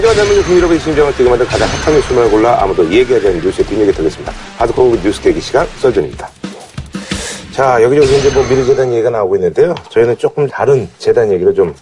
하지만 대한민국 국민여러분의 심장을 뛰게 만든 가장 핫한 뉴스만 골라 아무도 얘기하지 않는 뉴스의 뒷얘기 드리겠습니다. 하드코어 뉴스 계기 시간 썰전입니다. 자, 여기저기 이제 뭐 미르재단 얘기가 나오고 있는데요. 저희는 조금 다른 재단 얘기를 좀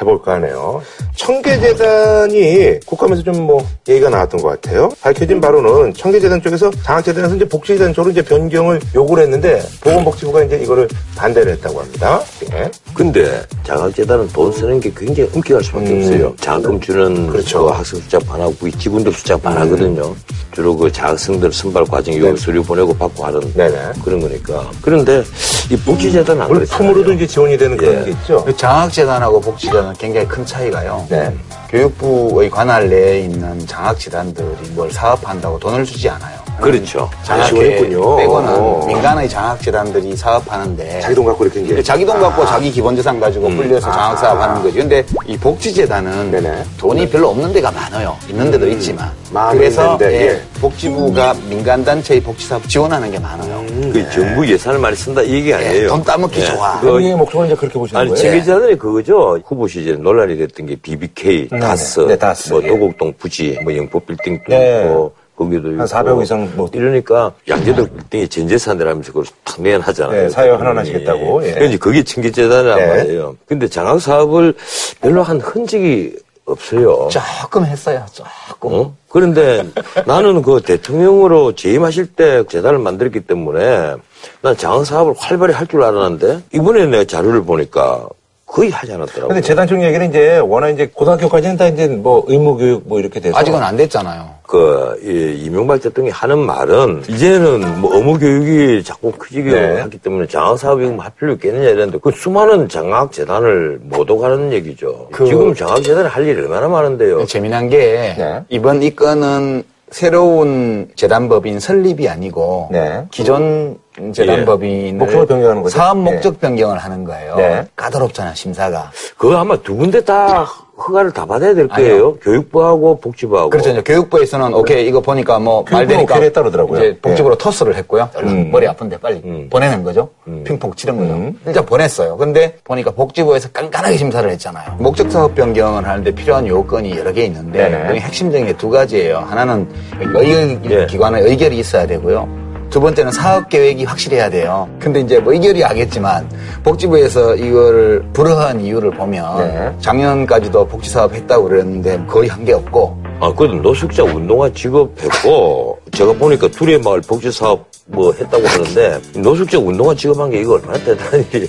해볼까 하네요. 청계재단이 국감에서 좀 뭐 얘기가 나왔던 것 같아요. 밝혀진 바로는 청계재단 쪽에서 장학재단에서 이제 복지재단 쪽으로 이제 변경을 요구를 했는데 보건복지부가 이제 이거를 반대를 했다고 합니다. 예. 근데 장학재단은 돈 쓰는 게 굉장히 엄격할 수밖에 음. 없어요. 장학금 주는 그렇죠. 그 학생 숫자 반하고 이 직원들 숫자 반하거든요. 주로 그 장학생들 선발 과정 요 서류 보내고 받고 하는 네네. 그런 거니까. 그런데 이 복지재단은 안 원래 그렇잖아요. 품으로도 이제 지원이 되는 그런 예. 게 있죠. 장학재단하고 복지재단 은 굉장히 큰 차이가요. 네. 교육부의 관할 내에 있는 장학재단들이 뭘 사업한다고 돈을 주지 않아요. 그렇죠. 장학회 지원했군요. 빼고는 어. 민간의 장학재단들이 사업하는데 자기 돈 갖고 이렇게 이제. 자기 돈 갖고 자기 기본재산 가지고 불려서 장학사업 하는 거죠. 근데 이 복지재단은 네네. 돈이 별로 없는 데가 많아요. 있는 데도 있지만. 많이 그래서 있는데, 예, 예. 복지부가 민간단체의 복지사업 지원하는 게 많아요. 그 정부 예산을 많이 쓴다 이 얘기 아니에요. 예, 돈 따먹기 예. 좋아. 그 본인의 목적을 이제 그렇게 보시는 아니, 거예요? 청계재단이 그거죠. 후보 시절에 논란이 됐던 게 BBK, 다스, 네, 다스, 뭐 예. 도곡동 부지, 뭐 영포빌딩도 네. 있고, 거기도 있고. 400 이상 뭐. 이러니까 양재동 빌딩이 전재산이라면서 그걸 탁 내연하잖아요. 네, 사회 환원하시겠다고, 예. 그러니까 그게 청계재단이란 네. 말이에요. 근데 장학 사업을 별로 한 흔적이 없어요. 조금 했어요. 조금. 어? 그런데 나는 그 대통령으로 재임하실 때 재단을 만들었기 때문에 난 장학 사업을 활발히 할 줄 알았는데 이번에 내가 자료를 보니까 거의 하지 않았더라고요. 근데 재단 쪽 얘기는 이제 워낙 이제 고등학교까지는 다 이제 뭐 의무교육 뭐 이렇게 돼서. 아직은 안 됐잖아요. 그, 이, 이명박 대통령이 하는 말은, 이제는 뭐 어무 교육이 자꾸 커지게 네. 하기 때문에 장학 사업이 할 필요 있겠느냐 이랬는데, 그 수많은 장학 재단을 못 오가는 얘기죠. 그- 지금 장학 재단이 할 일이 얼마나 많은데요. 재미난 게 네. 이번 이 건은 새로운 재단법인 설립이 아니고 네. 기존 재단법인을 목적을 변경하는 거죠? 사업 네. 목적 변경을 하는 거예요. 네. 까다롭잖아 심사가. 그거 아마 두 군데 다 허가를 다 받아야 될 거예요. 아니요. 교육부하고 복지부하고. 그렇죠. 교육부에서는 오케이 이거 보니까 뭐 말되니까 오케이 했다 그러더라고요. 이제 복지부로 토스를 했고요. 얼른 머리 아픈데 빨리 음. 보내는 거죠. 핑퐁 치는 거죠. 일단 보냈어요. 근데 보니까 복지부에서 깐깐하게 심사를 했잖아요. 목적 사업 변경을 하는데 필요한 요건이 여러 개 있는데. 여기 핵심적인 게 두 가지예요. 하나는 예. 의기관의 의결이 있어야 되고요. 두 번째는 사업 계획이 확실해야 돼요. 근데 이제 뭐 의결이 하겠지만 복지부에서 이거를 불허한 이유를 보면 네. 작년까지도 복지 사업 했다고 그랬는데 거의 한 게 없고 아, 그래도 노숙자 운동화 지급했고, 제가 보니까 두레 마을 복지사업 뭐 했다고 하는데, 노숙자 운동화 지급한 게 이거 얼마나 대단한 일이에요.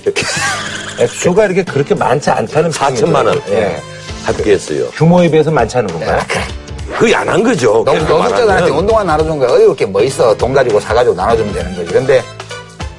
액수가 이렇게 그렇게 많지 않다는 4천만 원. 예. 합계했어요. 규모에 비해서 많지 않은 건가요? 거의 안한 거죠. 너무 노숙자들한테. 운동화 나눠준 거야. 어디 그렇게 뭐 있어. 돈 가지고 사가지고 나눠주면 되는 거지. 근데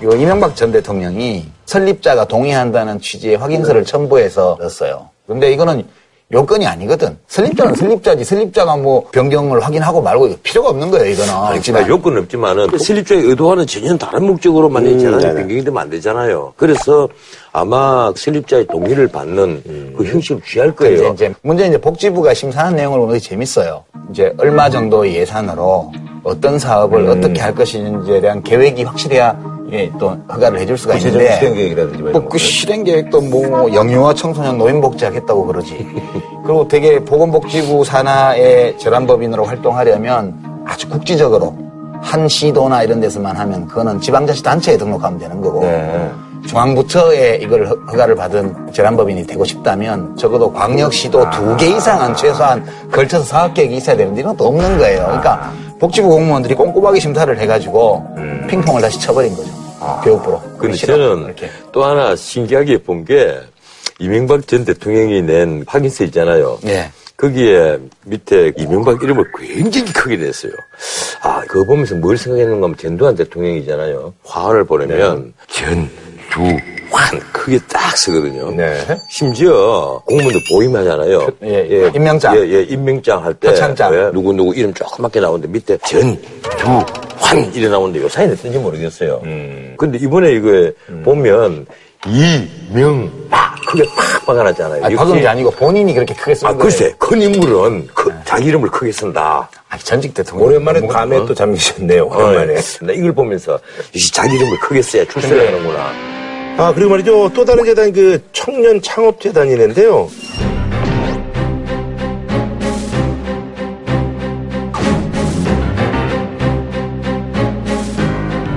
요 이명박 전 대통령이 설립자가 동의한다는 취지의 확인서를 첨부해서 넣었어요. 근데 이거는 요건이 아니거든. 설립자는 설립자지. 설립자가 뭐 변경을 확인하고 말고 필요가 없는 거예요, 이거는. 아니, 그러니까 요건은 없지만은 그 슬립자의 의도와는 전혀 다른 목적으로 만약에 음, 재단이 네네. 변경이 되면 안 되잖아요. 그래서 아마 슬립자의 동의를 받는 그 형식을 취할 거예요. 이제 문제는 이제 복지부가 심사한 내용을 보면 재밌어요. 이제 얼마 정도의 예산으로 어떤 사업을 음. 어떻게 할 것인지에 대한 계획이 확실해야 이게 또 허가를 해줄 수가 있는데 실행 계획이라든지 뭐뭐그 거를. 실행 계획도 뭐 영유아 청소년 노인복지 하겠다고 그러지. 그리고 되게 보건복지부 산하의 재단법인으로 활동하려면 아주 국지적으로 한 시도나 이런 데서만 하면 그거는 지방자치 단체에 등록하면 되는 거고 네. 중앙부처에 이걸 허- 허가를 받은 재단법인이 되고 싶다면 적어도 광역시도 두개 이상은 최소한 걸쳐서 사업계획이 있어야 되는데 이건 또 없는 거예요. 그러니까 복지부 공무원들이 꼼꼼하게 심사를 해가지고 핑퐁을 다시 쳐버린 거죠. 교육부로. 근데 싫어. 저는 이렇게. 또 하나 신기하게 본 게 이명박 전 대통령이 낸 확인서 있잖아요. 예. 거기에 밑에 이명박 이름을 굉장히 크게 냈어요. 아, 그거 보면서 뭘 생각했는가 하면 전두환 대통령이잖아요. 화환을 보내면 전두 환 크게 딱 쓰거든요. 네. 심지어 공무원들 보임하잖아요. 예, 예. 임명장. 예, 예, 임명장 할 때. 표창장. 예, 누구누구 이름 조그맣게 나오는데 밑에 전두환 이래 나오는데 요 사이는 뜬지 모르겠어요. 근데 이번에 이거에 보면 이명박 크게 팍 박아놨잖아요. 아니, 박은 게 아니고 본인이 그렇게 크게 쓴 아, 거예요. 글쎄, 큰 인물은 그- 자기 이름을 크게 쓴다. 아니, 전직 대통령. 오랜만에 뭐, 밤에 또 잠기셨네요. 오랜만에. 어, 나 이걸 보면서 역시 자기 이름을 크게 써야 출세를 하는구나. 아, 그리고 말이죠. 또 다른 재단 그 청년 창업 재단이는데요.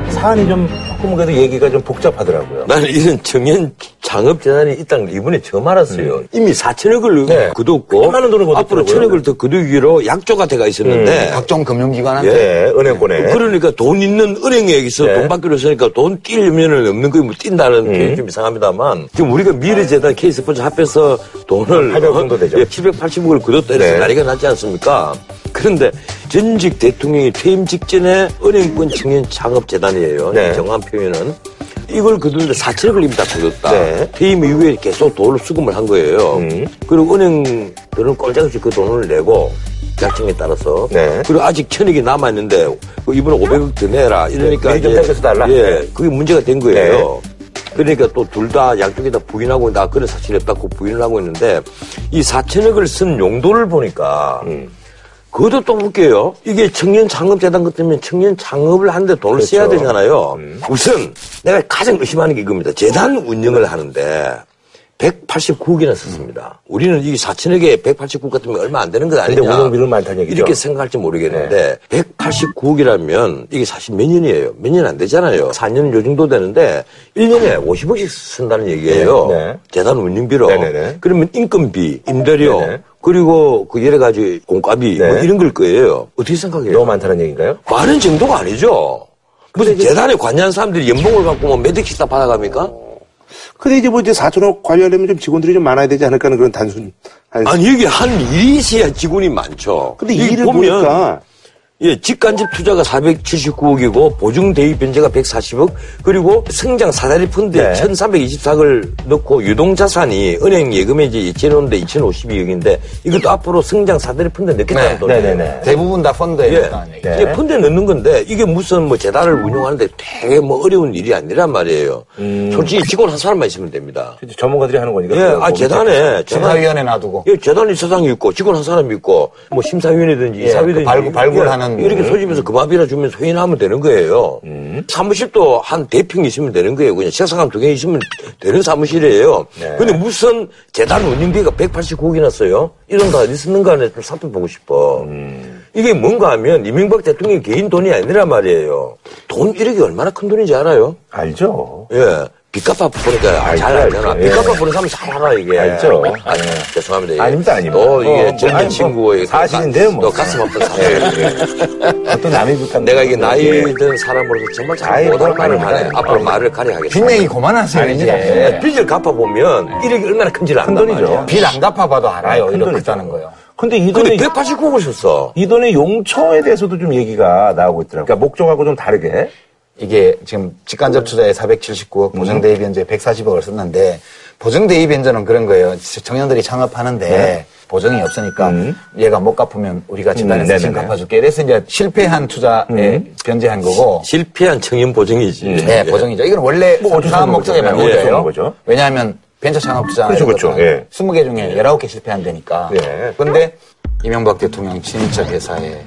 사안이 좀 조금 그래도 얘기가 좀 복잡하더라고요. 나는 이런 청년 창업재단이 있다는 걸 이번에 처음 알았어요. 이미 4천억을 네. 거뒀고 많은 돈을. 앞으로 천억을 더 거두기로 약조가 돼가 있었는데 각종 금융기관한테 네, 은행권에. 그러니까 돈 있는 은행에서 네. 돈 받기로 했으니까 돈 뛸려면 없는 거뭐 뛴다는 음. 표현이 좀 이상합니다만 지금 우리가 미래재단 K스포츠 합해서 돈을 800억 정도 되죠. 예, 780억을 거뒀다 이래서 네. 난리가 났지 않습니까? 그런데 전직 대통령이 퇴임 직전에 은행권 청년 창업재단이에요. 네. 정확한 표현은. 이걸 거두는데 4천억을 이미 다 거뒀다. 네. 퇴임 이후에 계속 돈을 수금을 한 거예요. 음. 그리고 은행들은 꼼짝없이 그 돈을 내고 약정에 따라서 네. 그리고 아직 천억이 남아 있는데 그 이번에 500억 더 내라 이러니까 미리 좀 땡겨서 달라? 예, 네. 그게 문제가 된 거예요. 그러니까 또 둘 다 양쪽이 다 부인하고 나 그런 사실이 없다고 부인을 하고 있는데 이 4천억을 쓴 용도를 보니까 음. 그것도 또 웃겨요. 이게 청년 창업재단 같으면 청년 창업을 하는데 돈을 그렇죠. 써야 되잖아요. 음. 우선 내가 가장 의심하는 게 이겁니다. 재단 운영을 하는데 189억이나 썼습니다. 우리는 이 4천억에 189억 같으면 얼마 안 되는 거 아니냐. 근데 운영비는 많다는 얘기죠. 네. 이렇게 생각할지 모르겠는데 189억이라면 이게 사실 몇 년이에요? 몇 년 안 되잖아요. 4년 요 정도 되는데 1년에 50억씩 쓴다는 얘기예요. 네, 네. 재단 운영비로. 네네네. 그러면 인건비, 임대료. 그리고 그 여러 가지 공과비 뭐 네. 이런 걸 거예요. 어떻게 생각해요? 너무 많다는 얘기인가요? 많은 정도가 아니죠. 무슨 재단에 관여한 사람들이 연봉을 받고 뭐 몇 억씩 다 받아갑니까? 근데 이제 뭐 이제 4천억 관리하려면 좀 직원들이 좀 많아야 되지 않을까 하는 그런 단순. 한 아니 여기 한 일이 있어야 직원이 많죠. 근데 일을 보면 보니까 예, 직간접 투자가 479억이고 보증 대입 변제가 140억 그리고 성장 사다리 펀드에 네. 1324억을 넣고 유동 자산이 은행 예금에 이제 예치해놓는데 2052억인데 이것도 앞으로 성장 사다리 펀드에 넣겠다는 네, 돈이에요. 네네네. 대부분 다 펀드에 예. 넣었다는 얘기. 네. 펀드에 넣는 건데 이게 무슨 뭐 재단을 운영하는데 되게 뭐 어려운 일이 아니란 말이에요. 솔직히 직원 한 사람만 있으면 됩니다. 전문가들이 하는 거니까. 예, 아 재단에 재단 심사위원회 놔두고 예, 재단이 세상이 있고 직원 한 사람이 있고 뭐 심사위원이든지 예, 이사위든지 그 발굴- 발굴하는 예, 이렇게 소집해서 그 밥이나 주면 소인하면 되는 거예요. 사무실도 한 대평 있으면 되는 거예요. 그냥 식사관 두개 있으면 되는 사무실이에요. 네. 근데 무슨 재단 운영비가 189억이 났어요? 이런 거 어디 쓰는가 하는 좀 살펴보고 싶어. 이게 뭔가 하면 이명박 대통령 개인 돈이 아니란 말이에요. 돈 1억이 얼마나 큰 돈인지 알아요? 알죠. 예. 빚갚아 보니까 알죠, 잘 알잖아. 예. 보는 사람 잘 알아, 이게. 알죠. 아, 예. 죄송합니다. 이게. 아닙니다, 아닙니다. 또 이게 뭐, 젊은 뭐, 친구의 사실인데요, 뭐. 또 가슴 아픈 사실. 어떤 남의 빚 내가 이게 나이 든 사람으로서 정말 잘 못할 뭐, 말을. 하네. 앞으로 말을 가려 하겠습니다. 뒷 얘기 그만하세요. 이제. 빚을 갚아보면 일억이 얼마나 큰지를 큰 안단 돈이죠. 말이야. 빚안 갚아봐도 알아요. 이렇게 돈이죠. 크다는 거요. 근데 이 근데 돈의, 189억을 썼어. 이 돈의 용처에 대해서도 좀 얘기가 나오고 있더라고요. 그러니까 목적하고 좀 다르게. 이게 지금 직간접 투자에 479억, 보증 대입 변제에 140억을 썼는데 보증 대입 변제는 그런 거예요. 청년들이 창업하는데 네. 보증이 없으니까 음. 얘가 못 갚으면 우리가 집단에서 음, 대신 네네네. 갚아줄게. 이래서 이제 실패한 투자에 음. 변제한 거고. 실패한 청년 보증이지. 네, 보증이죠. 이건 원래 뭐 사업 목적에 예, 거예요. 거죠. 왜냐하면 벤처 창업 투자 그렇죠, 그렇죠. 예. 20개 중에 19개 실패한다니까. 예. 그런데 이명박 대통령 친인척 회사에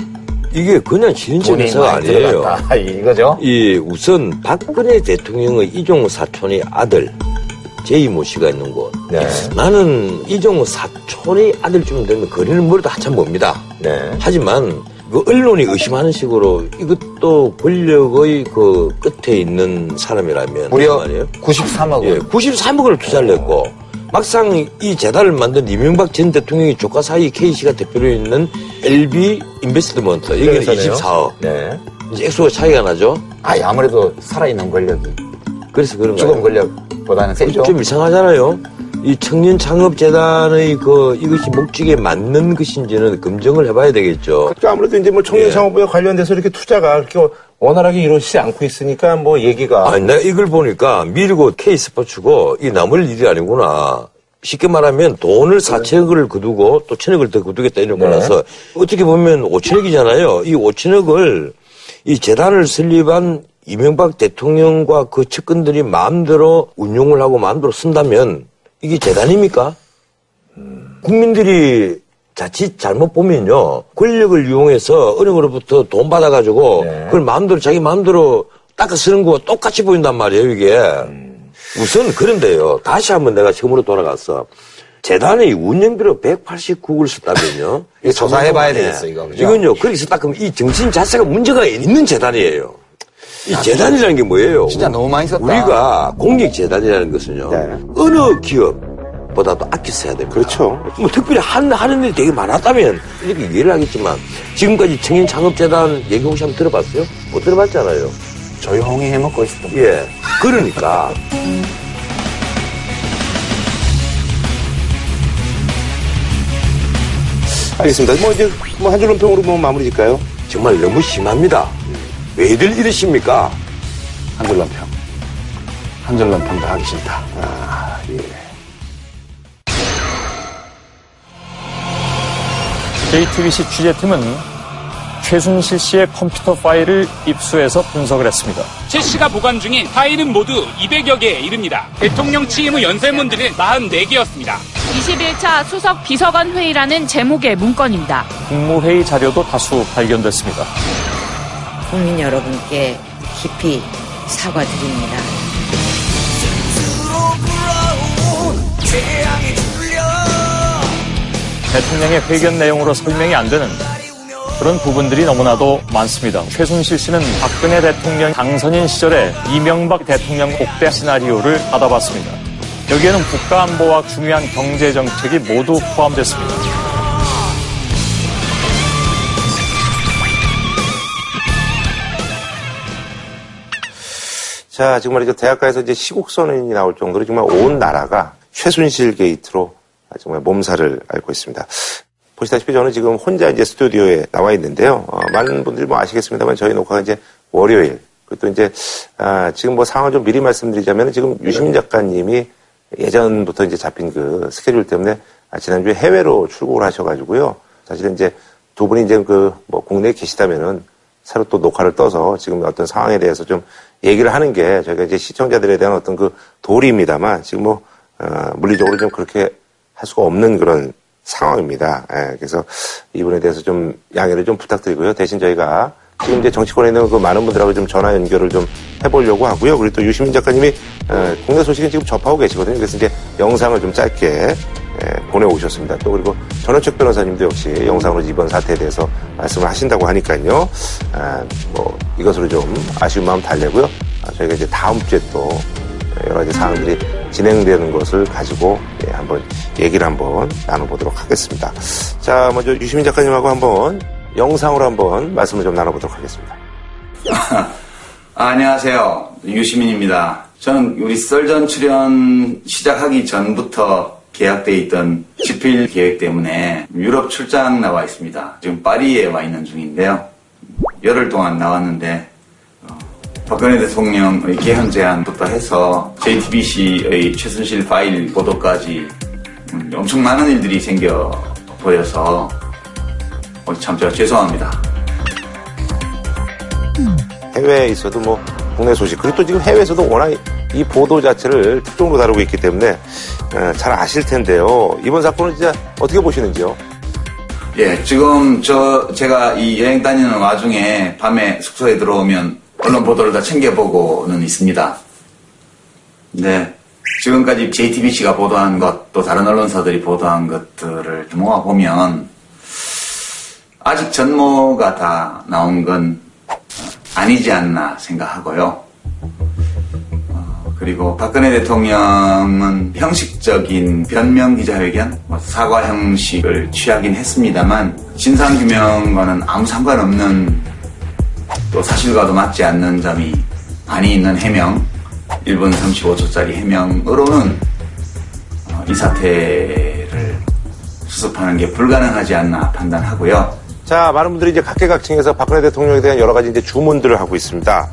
이게 그냥 돈이 회사가 아니에요. 이거죠. 이 우선 박근혜 대통령의 이종우 사촌의 아들 제이모 씨가 있는 곳. 네. 나는 이종우 사촌의 아들쯤 되면 거리는 멀어도 한참 멉니다. 네. 하지만 그 언론이 의심하는 식으로 이것도 권력의 그 끝에 있는 사람이라면 무려 말이에요. 93억 예, 원. 93억을 투자를 했고 막상 이 재단을 만든 이명박 전 대통령이 조카 사이 K씨가 대표로 있는 LB 인베스트먼트 이게 회사네요. 24억. 네. 이제 액수가 차이가 나죠. 아, 아무래도 살아있는 권력이 그래서 그런 죽은 거예요. 권력보다는 세죠. 좀 이상하잖아요. 이 청년 창업 재단의 그 이것이 목적에 맞는 것인지는 검증을 해봐야 되겠죠. 그러니까 아무래도 이제 뭐 청년 예. 창업부에 관련돼서 이렇게 투자가 그렇게 원활하게 이루어지지 않고 있으니까 뭐 얘기가. 아니, 내가 이걸 보니까 미르고 K스포츠고 이 남을 일이 아니구나. 쉽게 말하면 돈을 4천억을 거두고 또 천억을 더 거두겠다 이런 네. 거라서 어떻게 보면 5천억이잖아요. 이 5천억을 이 재단을 설립한 이명박 대통령과 그 측근들이 마음대로 운용을 하고 마음대로 쓴다면 이게 재단입니까? 국민들이 자칫 잘못 보면요. 권력을 이용해서 은행으로부터 돈 받아가지고 네. 그걸 마음대로 자기 마음대로 닦아 쓰는 거와 똑같이 보인단 말이에요, 이게. 우선 그런데요. 다시 한번 내가 처음으로 돌아갔어. 재단의 운영비로 189억을 썼다면요. 이거 조사해봐야 예. 되겠어, 이거, 그죠? 이건요. 그렇게 썼다 그러면 이 정신 자체가 문제가 있는 재단이에요. 이 재단이라는 게 뭐예요? 진짜 너무 많이 썼다. 우리가 공익재단이라는 것은요. 네. 어느 기업 보다도 아껴 써야 됩니다. 그렇죠. 뭐 특별히 한, 하는 일이 되게 많았다면 이렇게 이해를 하겠지만 지금까지 청인창업재단 얘기 혹시 한번 들어봤어요? 못 들어봤잖아요. 조용히 해먹고 있었던 예. 그러니까 알겠습니다. 뭐 이제 뭐 한 줄로 평으로 뭐 마무리 질까요? 정말 너무 심합니다. 왜들 이러십니까? 한줄로 평. 한줄로 평도 하기 싫다. JTBC 취재팀은 최순실 씨의 컴퓨터 파일을 입수해서 분석을 했습니다. 최 씨가 보관 중인 파일은 모두 200여 개에 이릅니다. 대통령 취임 후 연설문들은 44개였습니다. 21차 수석 비서관 회의라는 제목의 문건입니다. 국무회의 자료도 다수 발견됐습니다. 국민 여러분께 깊이 사과드립니다. 대통령의 회견 내용으로 설명이 안 되는 그런 부분들이 너무나도 많습니다. 최순실 씨는 박근혜 대통령 당선인 시절에 이명박 대통령 복대 시나리오를 받아봤습니다. 여기에는 국가안보와 중요한 경제정책이 모두 포함됐습니다. 자, 지금 말이죠. 대학가에서 이제 시국선언이 나올 정도로 정말 온 나라가 최순실 게이트로 정말 몸살을 앓고 있습니다. 보시다시피 저는 지금 혼자 이제 스튜디오에 나와 있는데요. 어, 많은 분들이 뭐 아시겠습니다만 저희 녹화가 이제 월요일. 그리고 또 이제, 아, 지금 뭐 상황을 좀 미리 말씀드리자면 지금 유시민 작가님이 예전부터 이제 잡힌 그 스케줄 때문에 아, 지난주에 해외로 출국을 하셔가지고요. 사실은 이제 두 분이 이제 그 뭐 국내에 계시다면은 새로 또 녹화를 떠서 지금 어떤 상황에 대해서 좀 얘기를 하는 게 저희가 이제 시청자들에 대한 어떤 그 도리입니다만 지금 뭐, 어, 물리적으로 좀 그렇게 할 수가 없는 그런 상황입니다. 예, 그래서 이분에 대해서 좀 양해를 좀 부탁드리고요. 대신 저희가 지금 이제 정치권에 있는 그 많은 분들하고 좀 전화 연결을 좀 해보려고 하고요. 그리고 또 유시민 작가님이 어, 국내 소식은 지금 접하고 계시거든요. 그래서 이제 영상을 좀 짧게 예, 보내오셨습니다. 또 그리고 전원책 변호사님도 역시 영상으로 이번 사태에 대해서 말씀을 하신다고 하니까요. 아, 뭐 이것으로 좀 아쉬운 마음 달래고요. 아, 저희가 이제 다음 주에 또 여러 가지 사항들이 진행되는 것을 가지고 예, 한번 얘기를 한번 나눠보도록 하겠습니다. 자, 먼저 유시민 작가님하고 한번 영상으로 한번 말씀을 좀 나눠보도록 하겠습니다. 아, 안녕하세요. 유시민입니다. 저는 우리 썰전 출연 시작하기 전부터 계약돼 있던 집필 계획 때문에 유럽 출장 나와 있습니다. 지금 파리에 와 있는 중인데요. 열흘 동안 나왔는데 어, 박근혜 대통령의 개헌 제안부터 해서 JTBC의 최순실 파일 보도까지 음, 엄청 많은 일들이 생겨 보여서 어, 참 제가 죄송합니다. 해외에 있어도 뭐 국내 소식 그리고 또 지금 해외에서도 워낙 이 보도 자체를 특종으로 다루고 있기 때문에 어, 잘 아실 텐데요. 이번 사건은 진짜 어떻게 보시는지요? 예, 지금 저 제가 이 여행 다니는 와중에 밤에 숙소에 들어오면 언론 보도를 다 챙겨보고는 있습니다. 네, 지금까지 JTBC가 보도한 것, 또 다른 언론사들이 보도한 것들을 모아보면 아직 전모가 다 나온 건 아니지 않나 생각하고요. 어, 그리고 박근혜 대통령은 형식적인 변명 기자회견, 뭐 사과 형식을 취하긴 했습니다만 진상규명과는 아무 상관없는 또 사실과도 맞지 않는 점이 많이 있는 해명, 1분 35초짜리 해명으로는 어, 이 사태를 수습하는 게 불가능하지 않나 판단하고요. 자, 많은 분들이 이제 각계각층에서 박근혜 대통령에 대한 여러 가지 이제 주문들을 하고 있습니다.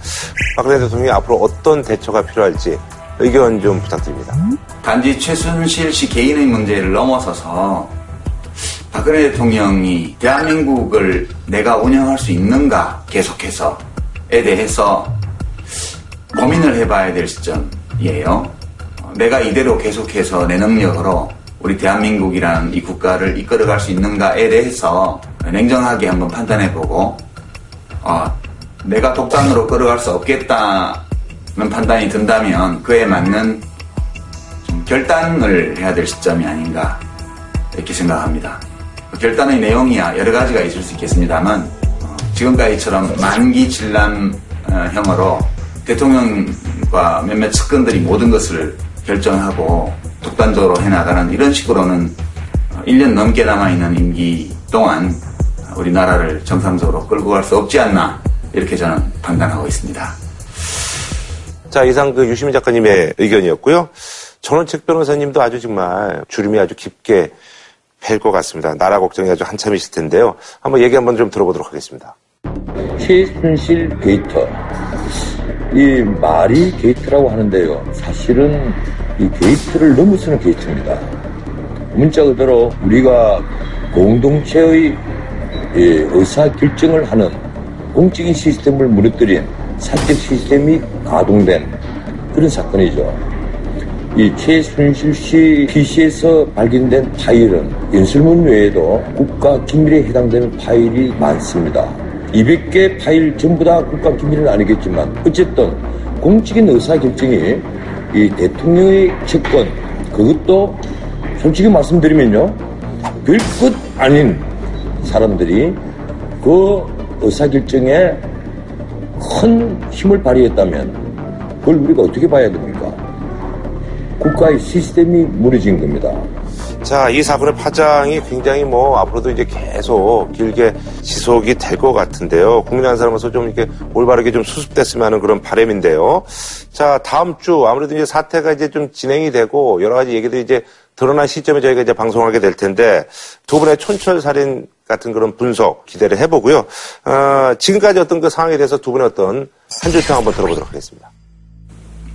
박근혜 대통령이 앞으로 어떤 대처가 필요할지 의견 좀 부탁드립니다. 단지 최순실 씨 개인의 문제를 넘어서서 박근혜 대통령이 대한민국을 내가 운영할 수 있는가 계속해서에 대해서 고민을 해봐야 될 시점이에요. 어, 내가 이대로 계속해서 내 능력으로 우리 대한민국이라는 이 국가를 이끌어갈 수 있는가에 대해서 냉정하게 한번 판단해보고 어, 내가 독단으로 끌어갈 수 없겠다는 판단이 든다면 그에 맞는 좀 결단을 해야 될 시점이 아닌가 이렇게 생각합니다. 그 결단의 내용이야 여러 가지가 있을 수 있겠습니다만 어, 지금까지처럼 만기 진람 어, 형으로 대통령과 몇몇 측근들이 모든 것을 결정하고 독단적으로 해나가는 이런 식으로는 1년 넘게 남아있는 임기 동안 우리나라를 정상적으로 끌고 갈 수 없지 않나 이렇게 저는 판단하고 있습니다. 자, 이상 그 유시민 작가님의 의견이었고요. 전원책 변호사님도 아주 정말 주름이 아주 깊게 팰것 같습니다. 나라 걱정이 아주 한참이실 텐데요. 한번 얘기 한번 좀 들어보도록 하겠습니다. 최순실 게이트. 이 말이 게이트라고 하는데요. 사실은 이 게이트를 넘어서는 게이트입니다. 문자 그대로 우리가 공동체의 의사 결정을 하는 공적인 시스템을 무너뜨린 사적 시스템이 가동된 그런 사건이죠. 이 최순실 씨 PC에서 발견된 파일은 연설문 외에도 국가 기밀에 해당되는 파일이 많습니다. 200개 파일 전부 다 국가 기밀은 아니겠지만 어쨌든 공적인 의사결정이 이 대통령의 채권 그것도 솔직히 말씀드리면요 별것 아닌 사람들이 그 의사결정에 큰 힘을 발휘했다면 그걸 우리가 어떻게 봐야 됩니까? 국가의 시스템이 무너진 겁니다. 자, 이 사건의 파장이 굉장히 뭐 앞으로도 이제 계속 길게 지속이 될 것 같은데요. 국민 한 사람으로서 좀 이렇게 올바르게 좀 수습됐으면 하는 그런 바람인데요. 자, 다음 주 아무래도 이제 사태가 이제 좀 진행이 되고 여러 가지 얘기들이 이제 드러난 시점에 저희가 이제 방송하게 될 텐데 두 분의 촌철 살인 같은 그런 분석 기대를 해보고요. 어, 지금까지 어떤 그 상황에 대해서 두 분의 어떤 한 줄평 한번 들어보도록 하겠습니다.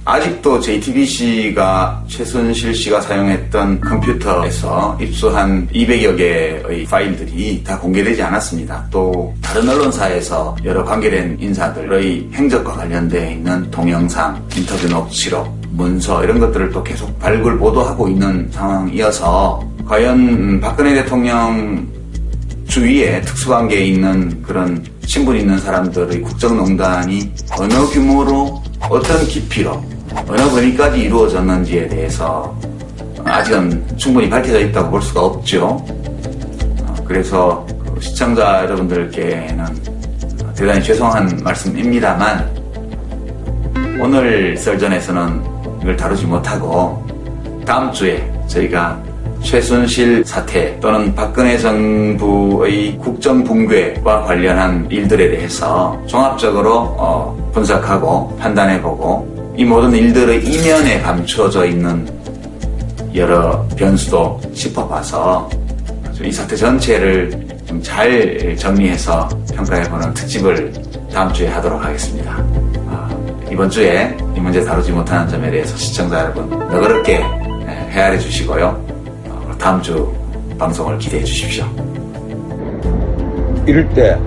아직도 JTBC가 최순실 씨가 사용했던 컴퓨터에서 입수한 200여 개의 파일들이 다 공개되지 않았습니다. 또 다른 언론사에서 여러 관계된 인사들의 행적과 관련되어 있는 동영상, 인터뷰 녹취록, 문서 이런 것들을 또 계속 발굴 보도하고 있는 상황이어서 과연 박근혜 대통령 주위에 특수관계에 있는 그런 신분 있는 사람들의 국정농단이 어느 규모로 어떤 깊이로 어느 범위까지 이루어졌는지에 대해서 아직은 충분히 밝혀져 있다고 볼 수가 없죠. 어, 그래서 그 시청자 여러분들께는 대단히 죄송한 말씀입니다만 오늘 썰전에서는 이걸 다루지 못하고 다음 주에 저희가 최순실 사태 또는 박근혜 정부의 국정 붕괴와 관련한 일들에 대해서 종합적으로 어, 분석하고 판단해보고 이 모든 일들의 이면에 감추어져 있는 여러 변수도 짚어봐서 이 사태 전체를 좀 잘 정리해서 평가해보는 특집을 다음 주에 하도록 하겠습니다. 어, 이번 주에 이 문제 다루지 못하는 점에 대해서 시청자 여러분 너그럽게 헤아려 주시고요. 어, 다음 주 방송을 기대해 주십시오. 이럴 때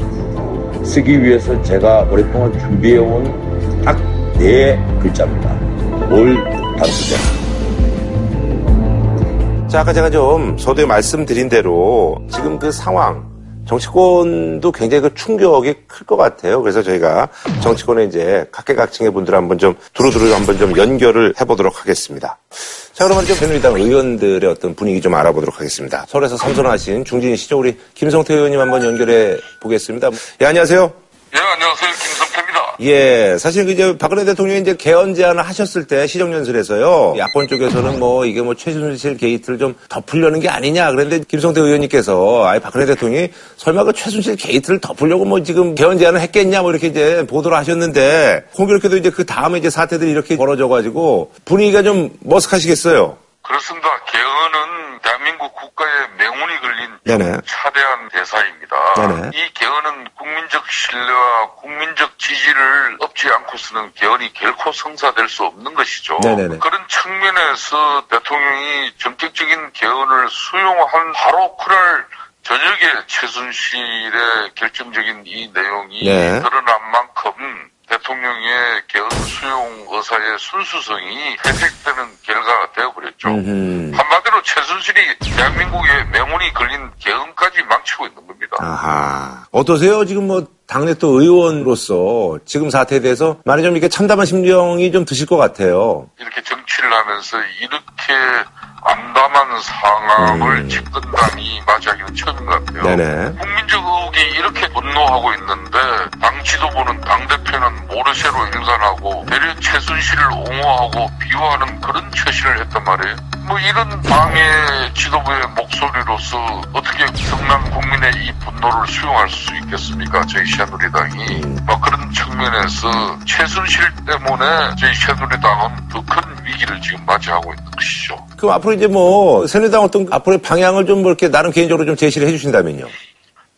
쓰기 위해서 제가 오랫동안 준비해온 딱 네 글자입니다. 올 단수제. 자, 아까 제가 좀 서두에 말씀드린 대로 지금 그 상황, 정치권도 굉장히 그 충격이 클 것 같아요. 그래서 저희가 정치권에 이제 각계각층의 분들 한번 좀 두루두루 한번 좀 연결을 해보도록 하겠습니다. 자, 그러면 이제 새누리당 의원들의 어떤 분위기 좀 알아보도록 하겠습니다. 서울에서 삼선하신 중진이시죠? 우리 김성태 의원님 한번 연결해 보겠습니다. 예, 안녕하세요. 예, 안녕하세요. 김성태입니다. 예, 사실 그 이제 박근혜 대통령이 이제 개헌 제안을 하셨을 때 시정연설에서요. 야권 쪽에서는 뭐 이게 뭐 최순실 게이트를 좀 덮으려는 게 아니냐. 그런데 김성태 의원님께서 아예 박근혜 대통령이 설마 그 최순실 게이트를 덮으려고 뭐 지금 개헌 제안을 했겠냐 뭐 이렇게 이제 보도를 하셨는데 공교롭게도 이제 그 다음에 이제 사태들이 이렇게 벌어져가지고 분위기가 좀 머쓱하시겠어요. 그렇습니다. 개헌은 대한민국 국가의 걸린 네네. 차대한 대사입니다. 네네. 이 개헌은 국민적 신뢰와 국민적 지지를 얻지 않고서는 개헌이 결코 성사될 수 없는 것이죠. 네네네. 그런 측면에서 대통령이 전격적인 개헌을 수용한 바로 그날 저녁에 최순실의 결정적인 이 내용이 네. 드러난 만큼 대통령의 개헌 수용 의사의 순수성이 회색되는 결과가 되어버렸죠. 음흠. 한마디로 최순실이 대한민국의 명운이 걸린 개헌까지 망치고 있는 겁니다. 아하. 어떠세요? 지금 뭐 당내 또 의원으로서 지금 사태에 대해서 많이 좀 이렇게 참담한 심정이 좀 드실 것 같아요. 이렇게 정치를 하면서 이렇게 암담한 상황을 집권당이 맞이하기는 처음인 것 같아요. 음. 네네. 국민적 의혹이 이렇게 분노하고 있는데 당 지도부는 당대표는 모르쇠로 일관하고 대려 최순실을 옹호하고 비호하는 그런 처신을 했단 말이에요. 뭐 이런 당의 지도부의 목소리로서 어떻게 성남 국민의 이 분노를 수용할 수 있겠습니까? 저희 새누리당이. 뭐 그런 측면에서 최순실 때문에 저희 새누리당은 더 큰 위기를 지금 맞이하고 있는 것이죠. 그럼 앞으로 이제 뭐 새누리당 어떤 앞으로의 방향을 좀뭐 이렇게 나름 개인적으로 좀 제시를 해주신다면요.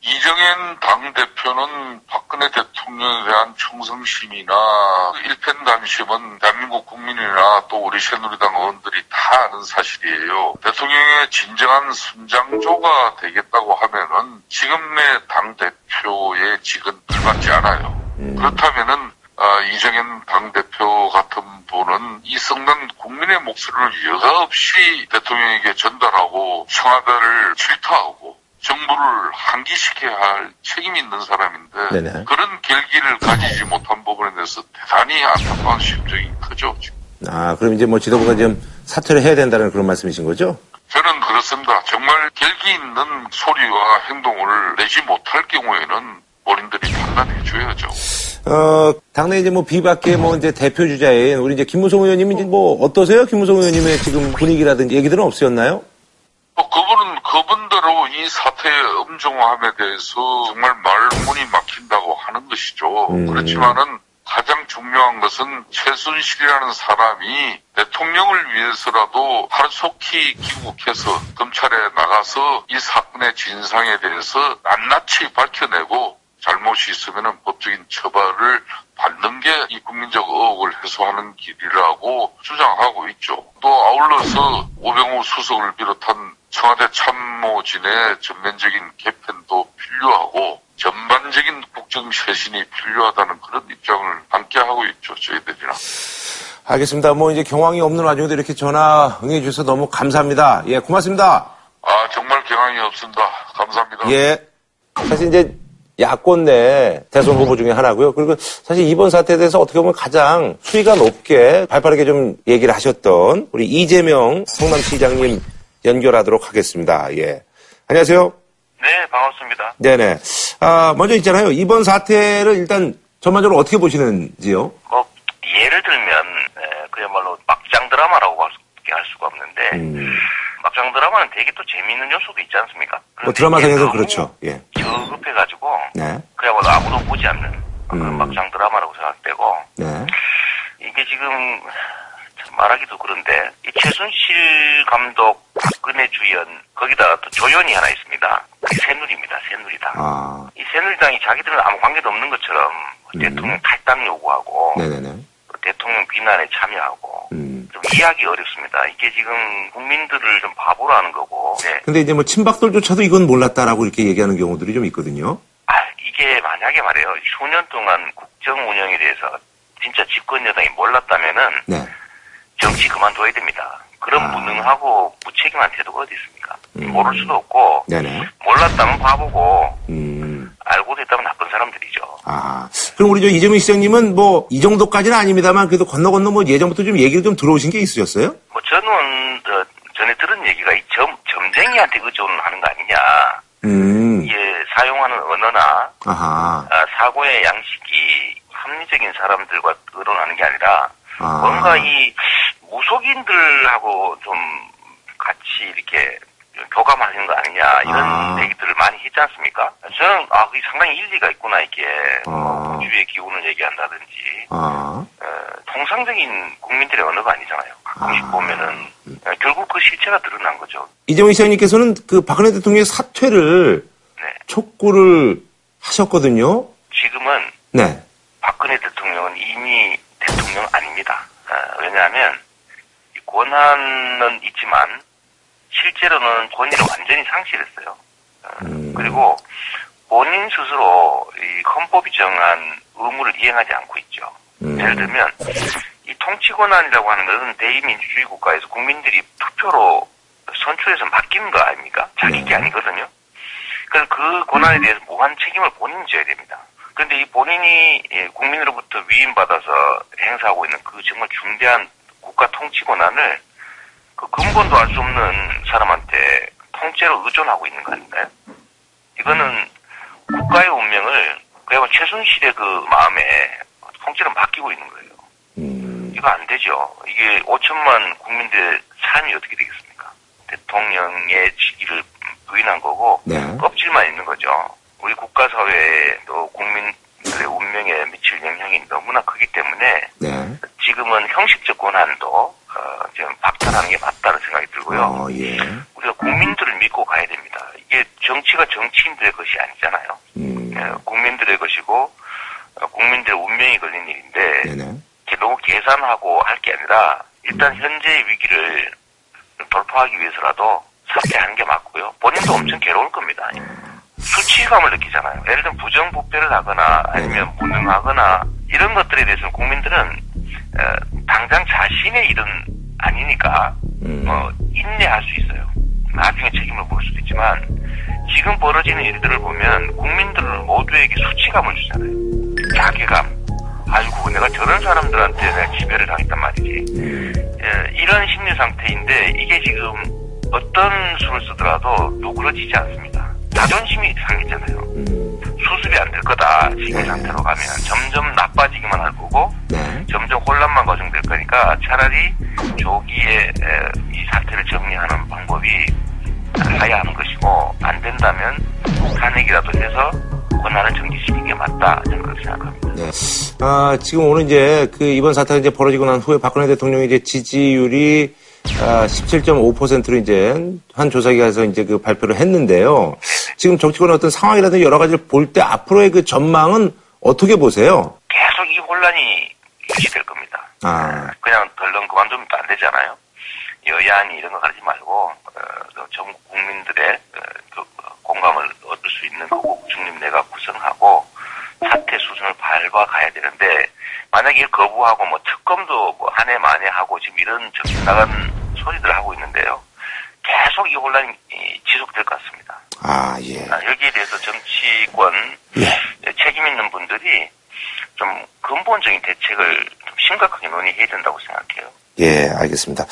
이정현 당대표는 박근혜 대통령에 대한 충성심이나 일편단심은 대한민국 국민이나 또 우리 새누리당 의원들이 다 아는 사실이에요. 대통령의 진정한 순장조가 되겠다고 하면은 지금의 당대표의 직은 들맞지 않아요. 그렇다면은 아, 이정현 당대표 같은 분은 이 성난 국민의 목소리를 여과없이 대통령에게 전달하고 청와대를 질타하고 정부를 한기시켜야 할 책임이 있는 사람인데 네네. 그런 결기를 가지지 못한 부분에 대해서 대단히 안타까운 심정이 크죠. 지금. 아, 그럼 이제 뭐 지도부가 좀 사퇴를 해야 된다는 그런 말씀이신 거죠? 저는 그렇습니다. 정말 결기 있는 소리와 행동을 내지 못할 경우에는 본인들이 판단해 줘야죠. 어, 당내 이제 뭐 비박계 뭐 이제 대표 주자인 우리 이제 김무성 의원님이 이제 뭐 어떠세요? 김무성 의원님의 지금 분위기라든지 얘기들은 없으셨나요? 뭐 그분은 그분대로 이 사태의 엄중함에 대해서 정말 말문이 막힌다고 하는 것이죠. 그렇지만은 가장 중요한 것은 최순실이라는 사람이 대통령을 위해서라도 하루속히 귀국해서 검찰에 나가서 이 사건의 진상에 대해서 낱낱이 밝혀내고 잘못이 있으면 법적인 처벌을 받는 게 이 국민적 의혹을 해소하는 길이라고 주장하고 있죠. 또 아울러서 오병우 수석을 비롯한 청와대 참모진의 전면적인 개편도 필요하고 전반적인 국정 쇄신이 필요하다는 그런 입장을 함께 하고 있죠. 저희들이랑. 알겠습니다. 뭐 이제 경황이 없는 와중에도 이렇게 전화 응해 주셔서 너무 감사합니다. 예, 고맙습니다. 아 정말 경황이 없습니다. 감사합니다. 예. 사실 이제 야권 내 대선 후보 중에 하나고요. 그리고 사실 이번 사태에 대해서 어떻게 보면 가장 수위가 높게 발빠르게 좀 얘기를 하셨던 우리 이재명 성남시장님 연결하도록 하겠습니다. 예. 안녕하세요. 네, 반갑습니다. 네네. 아, 먼저 있잖아요. 이번 사태를 일단 전반적으로 어떻게 보시는지요? 뭐, 예를 들면, 에, 그야말로 막장 드라마라고 할, 수- 수가 없는데, 음. 막장 드라마는 되게 또 재미있는 요소도 있지 않습니까? 뭐 드라마상에서 그렇죠. 예. 너무 저급해가지고, 네. 그야말로 아무도 보지 않는 그런 음. 막장 드라마라고 생각되고, 네. 이게 지금, 참 말하기도 그런데, 이 최순실 감독, 박근혜 주연, 거기다가 또 조연이 하나 있습니다. 그 새누리입니다, 새누리당. 아. 이 새누리당이 자기들은 아무 관계도 없는 것처럼 대통령 탈당 요구하고 음. 네네네. 대통령 비난에 참여하고 음. 좀 이해하기 어렵습니다. 이게 지금 국민들을 좀 바보로 하는 거고 네. 근데 이제 뭐 친박들조차도 이건 몰랐다라고 이렇게 얘기하는 경우들이 좀 있거든요. 아, 이게 만약에 말이에요. 수년 동안 국정 운영에 대해서 진짜 집권 여당이 몰랐다면은 네. 정치 그만둬야 됩니다. 그런 아. 무능하고 무책임한 태도가 어디 있습니까? 모를 수도 없고 네네. 몰랐다면 바보고 음. 알고 됐다면 나쁜 사람들이죠. 아. 그럼 우리 저 이재명 시장님은 뭐 이 정도까지는 아닙니다만 그래도 건너 건너 뭐 예전부터 좀 얘기를 좀 들어오신 게 있으셨어요? 뭐 저는 저, 전에 들은 얘기가 이 점, 점쟁이한테 의존하는 거 아니냐. 음. 이게 사용하는 언어나 아하. 아, 사고의 양식이 합리적인 사람들과 의논하는 게 아니라 아. 뭔가 이 무속인들하고 좀 같이 이렇게 교감하는 거 아니냐 이런 아. 얘기들을 많이 했지 않습니까? 저는 아 그게 상당히 일리가 있구나 이게 아. 우주의 기운을 얘기한다든지 아. 어, 통상적인 국민들의 언어가 아니잖아요. 가끔씩 보면은 어, 결국 그 실체가 드러난 거죠. 이재명 시장님께서는 그 박근혜 대통령의 사퇴를 네. 촉구를 하셨거든요. 지금은 네. 박근혜 대통령은 이미 대통령 아닙니다. 어, 왜냐하면 이 권한은 있지만 실제로는 권위를 완전히 상실했어요. 어, 그리고 본인 스스로 이 헌법이 정한 의무를 이행하지 않고 있죠. 예를 들면 이 통치 권한이라고 하는 것은 대의민주주의 국가에서 국민들이 투표로 선출해서 맡기는 거 아닙니까? 자기 게 아니거든요. 그래서 그 권한에 대해서 무한 책임을 본인이 져야 됩니다. 그런데 이 본인이 예, 국민으로부터 위임받아서 행사하고 있는 그 정말 중대한 국가 통치 권한을 그 근본도 알 수 없는 사람한테 통째로 의존하고 있는 거 아닌가요? 이거는 국가의 운명을 그야말로 최순실의 그 마음에 통째로 맡기고 있는 거예요. 이거 안 되죠. 이게 5천만 국민들의 삶이 어떻게 되겠습니까? 대통령의 직위를 부인한 거고 네. 껍질만 있는 거죠. 우리 국가 사회에 또 국민들의 운명에 미칠 영향이 너무나 크기 때문에 네. 지금은 형식적 권한도 어, 지금 박탈하는 게 맞다는 생각이 들고요. 어, 예. 우리가 국민들을 믿고 가야 됩니다. 이게 정치가 정치인들의 것이 아니잖아요. 음. 예, 국민들의 것이고 어, 국민들의 운명이 걸린 일인데 네네. 이렇게 너무 계산하고 할 게 아니라 일단 현재의 위기를 돌파하기 위해서라도 사퇴하는 게 맞고요. 본인도 엄청 괴로울 겁니다. 수치감을 느끼잖아요. 예를 들면 부정부패를 하거나 아니면 무능하거나 이런 것들에 대해서는 국민들은 어, 당장 자신의 일은 아니니까 어, 인내할 수 있어요. 나중에 책임을 물 수도 있지만 지금 벌어지는 일들을 보면 국민들은 모두에게 수치감을 주잖아요. 자괴감. 아이고 내가 저런 사람들한테 내가 지배를 당했단 말이지. 예, 이런 심리 상태인데 이게 지금 어떤 수를 쓰더라도 누그러지지 않습니다. 자존심이 상했잖아요. 수습이 안 될 거다. 지금 상태로 가면 점점 나빠지기만 할 거고 네. 점점 혼란만 거정될 거니까 차라리 조기에 에, 이 사태를 정리하는 방법이 가야 하는 것이고 안 된다면 탄핵이라도 해서 권한을 정지시키는 게 맞다 저는 그렇게 생각합니다. 네. 아, 지금 오늘 이제 그 이번 사태가 이제 벌어지고 난 후에 박근혜 대통령의 이제 지지율이 아, 17.5%로 이제 한 조사기관에서 이제 그 발표를 했는데요. 지금 정치권의 어떤 상황이라든지 여러 가지를 볼 때 앞으로의 그 전망은 어떻게 보세요? 계속 이 혼란이 유지될 겁니다. 아, 그냥 덜렁 그만두면 또안 되잖아요. 여야니 이런 거 가리지 말고 어, 그 전국 국민들의 어, 그 공감을 얻을 수 있는 거국 중립내가 구성하고 사태 수준을 밟아가야 되는데 만약에 이걸 거부하고 뭐 특검도 뭐 한 해 만에 하고 지금 이런 정신 나간 소리들 하고 있는데요. 계속 이 혼란이 이, 지속될 것 같습니다. 아, 예. 아, 여기에 대해서 정치권 책임 있는 분들이 좀 근본적인 대책을 좀 심각하게 논의해야 된다고 생각해요. 예, 알겠습니다.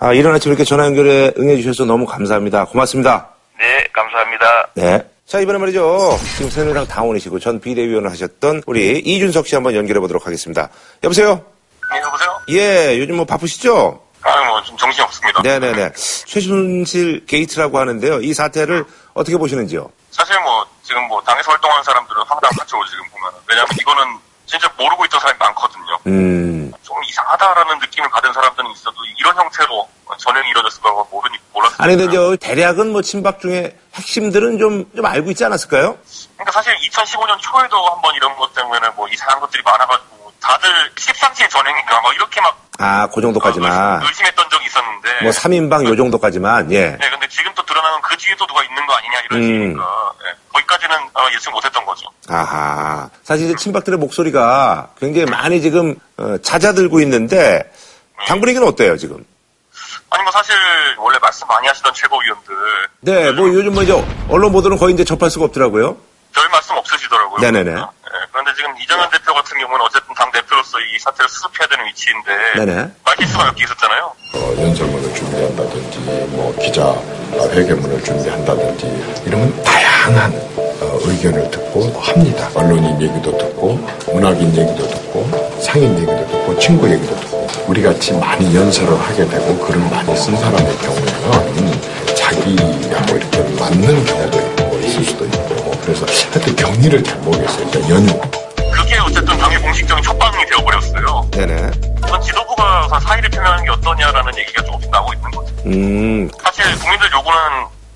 아, 이런 아침 이렇게 전화 연결에 응해주셔서 너무 감사합니다. 고맙습니다. 네, 감사합니다. 네. 자, 이번에 말이죠. 지금 새누리당 당원이시고 전 비대위원을 하셨던 우리 이준석 씨 한번 연결해 보도록 하겠습니다. 여보세요? 네, 여보세요? 예, 요즘 뭐 바쁘시죠? 아, 뭐, 좀 정신이 없습니다. 네네네. 최순실 게이트라고 하는데요. 이 사태를 어떻게 보시는지요? 사실 뭐, 지금 뭐, 당에서 활동하는 사람들은 황당하죠, 지금 보면. 왜냐면 이거는 진짜 모르고 있던 사람이 많거든요. 음, 좀 이상하다라는 느낌을 받은 사람들은 있어도 이런 형태로 전형이 이뤄졌을 거라고 모르니, 몰랐어요. 아니, 근데 저 대략은 뭐 친박 중에 핵심들은 좀, 좀 알고 있지 않았을까요? 그러니까 사실 2015년 초에도 한번 이런 것 때문에 뭐 이상한 것들이 많아가지고 다들 십상시의 전형인가 막 이렇게 막 아, 그 정도까지만. 의심 했던 적이 있었는데. 뭐 3인방 요 정도까지만, 예. 네, 근데 지금 또 드러나는 그 뒤에도 누가 있는 거 아니냐 이런 음. 식이니까 네, 거기까지는 어, 예측 못했던 거죠. 아하. 사실 이제 친박들의 목소리가 굉장히 많이 지금, 어, 잦아들고 있는데, 당분에게는 어때요, 지금? 아니 뭐 사실 원래 말씀 많이 하시던 최고위원들 네, 뭐 요즘 뭐 이제 언론 보도는 거의 이제 접할 수가 없더라고요. 별 말씀 없으시더라고요. 네네네. 네, 그런데 지금 이정현 대표 같은 경우는 어쨌든 당 대표로서 이 사태를 수습해야 되는 위치인데 네네. 말실 수가 몇 개 있었잖아요. 어, 연설문을 준비한다든지 뭐 기자 회견문을 준비한다든지 이러면 다양한 어, 의견을 듣고 합니다. 언론인 얘기도 듣고 문학인 얘기도 듣고 상인 얘기도 듣고 친구 얘기도 듣고 우리 같이 많이 연설을 하게 되고 글을 많이 쓴 사람의 경우에는 자기하고 이렇게 맞는 경우도 그래서 하여튼 경위를 잘 모르겠어요. 일단 연유. 그게 어쨌든 당의 공식적인 첫방이 되어버렸어요. 네네. 우선 지도부가 사의를 표명하는 게 어떠냐라는 얘기가 조금씩 나오고 있는 거죠. 음, 사실 국민들 요구는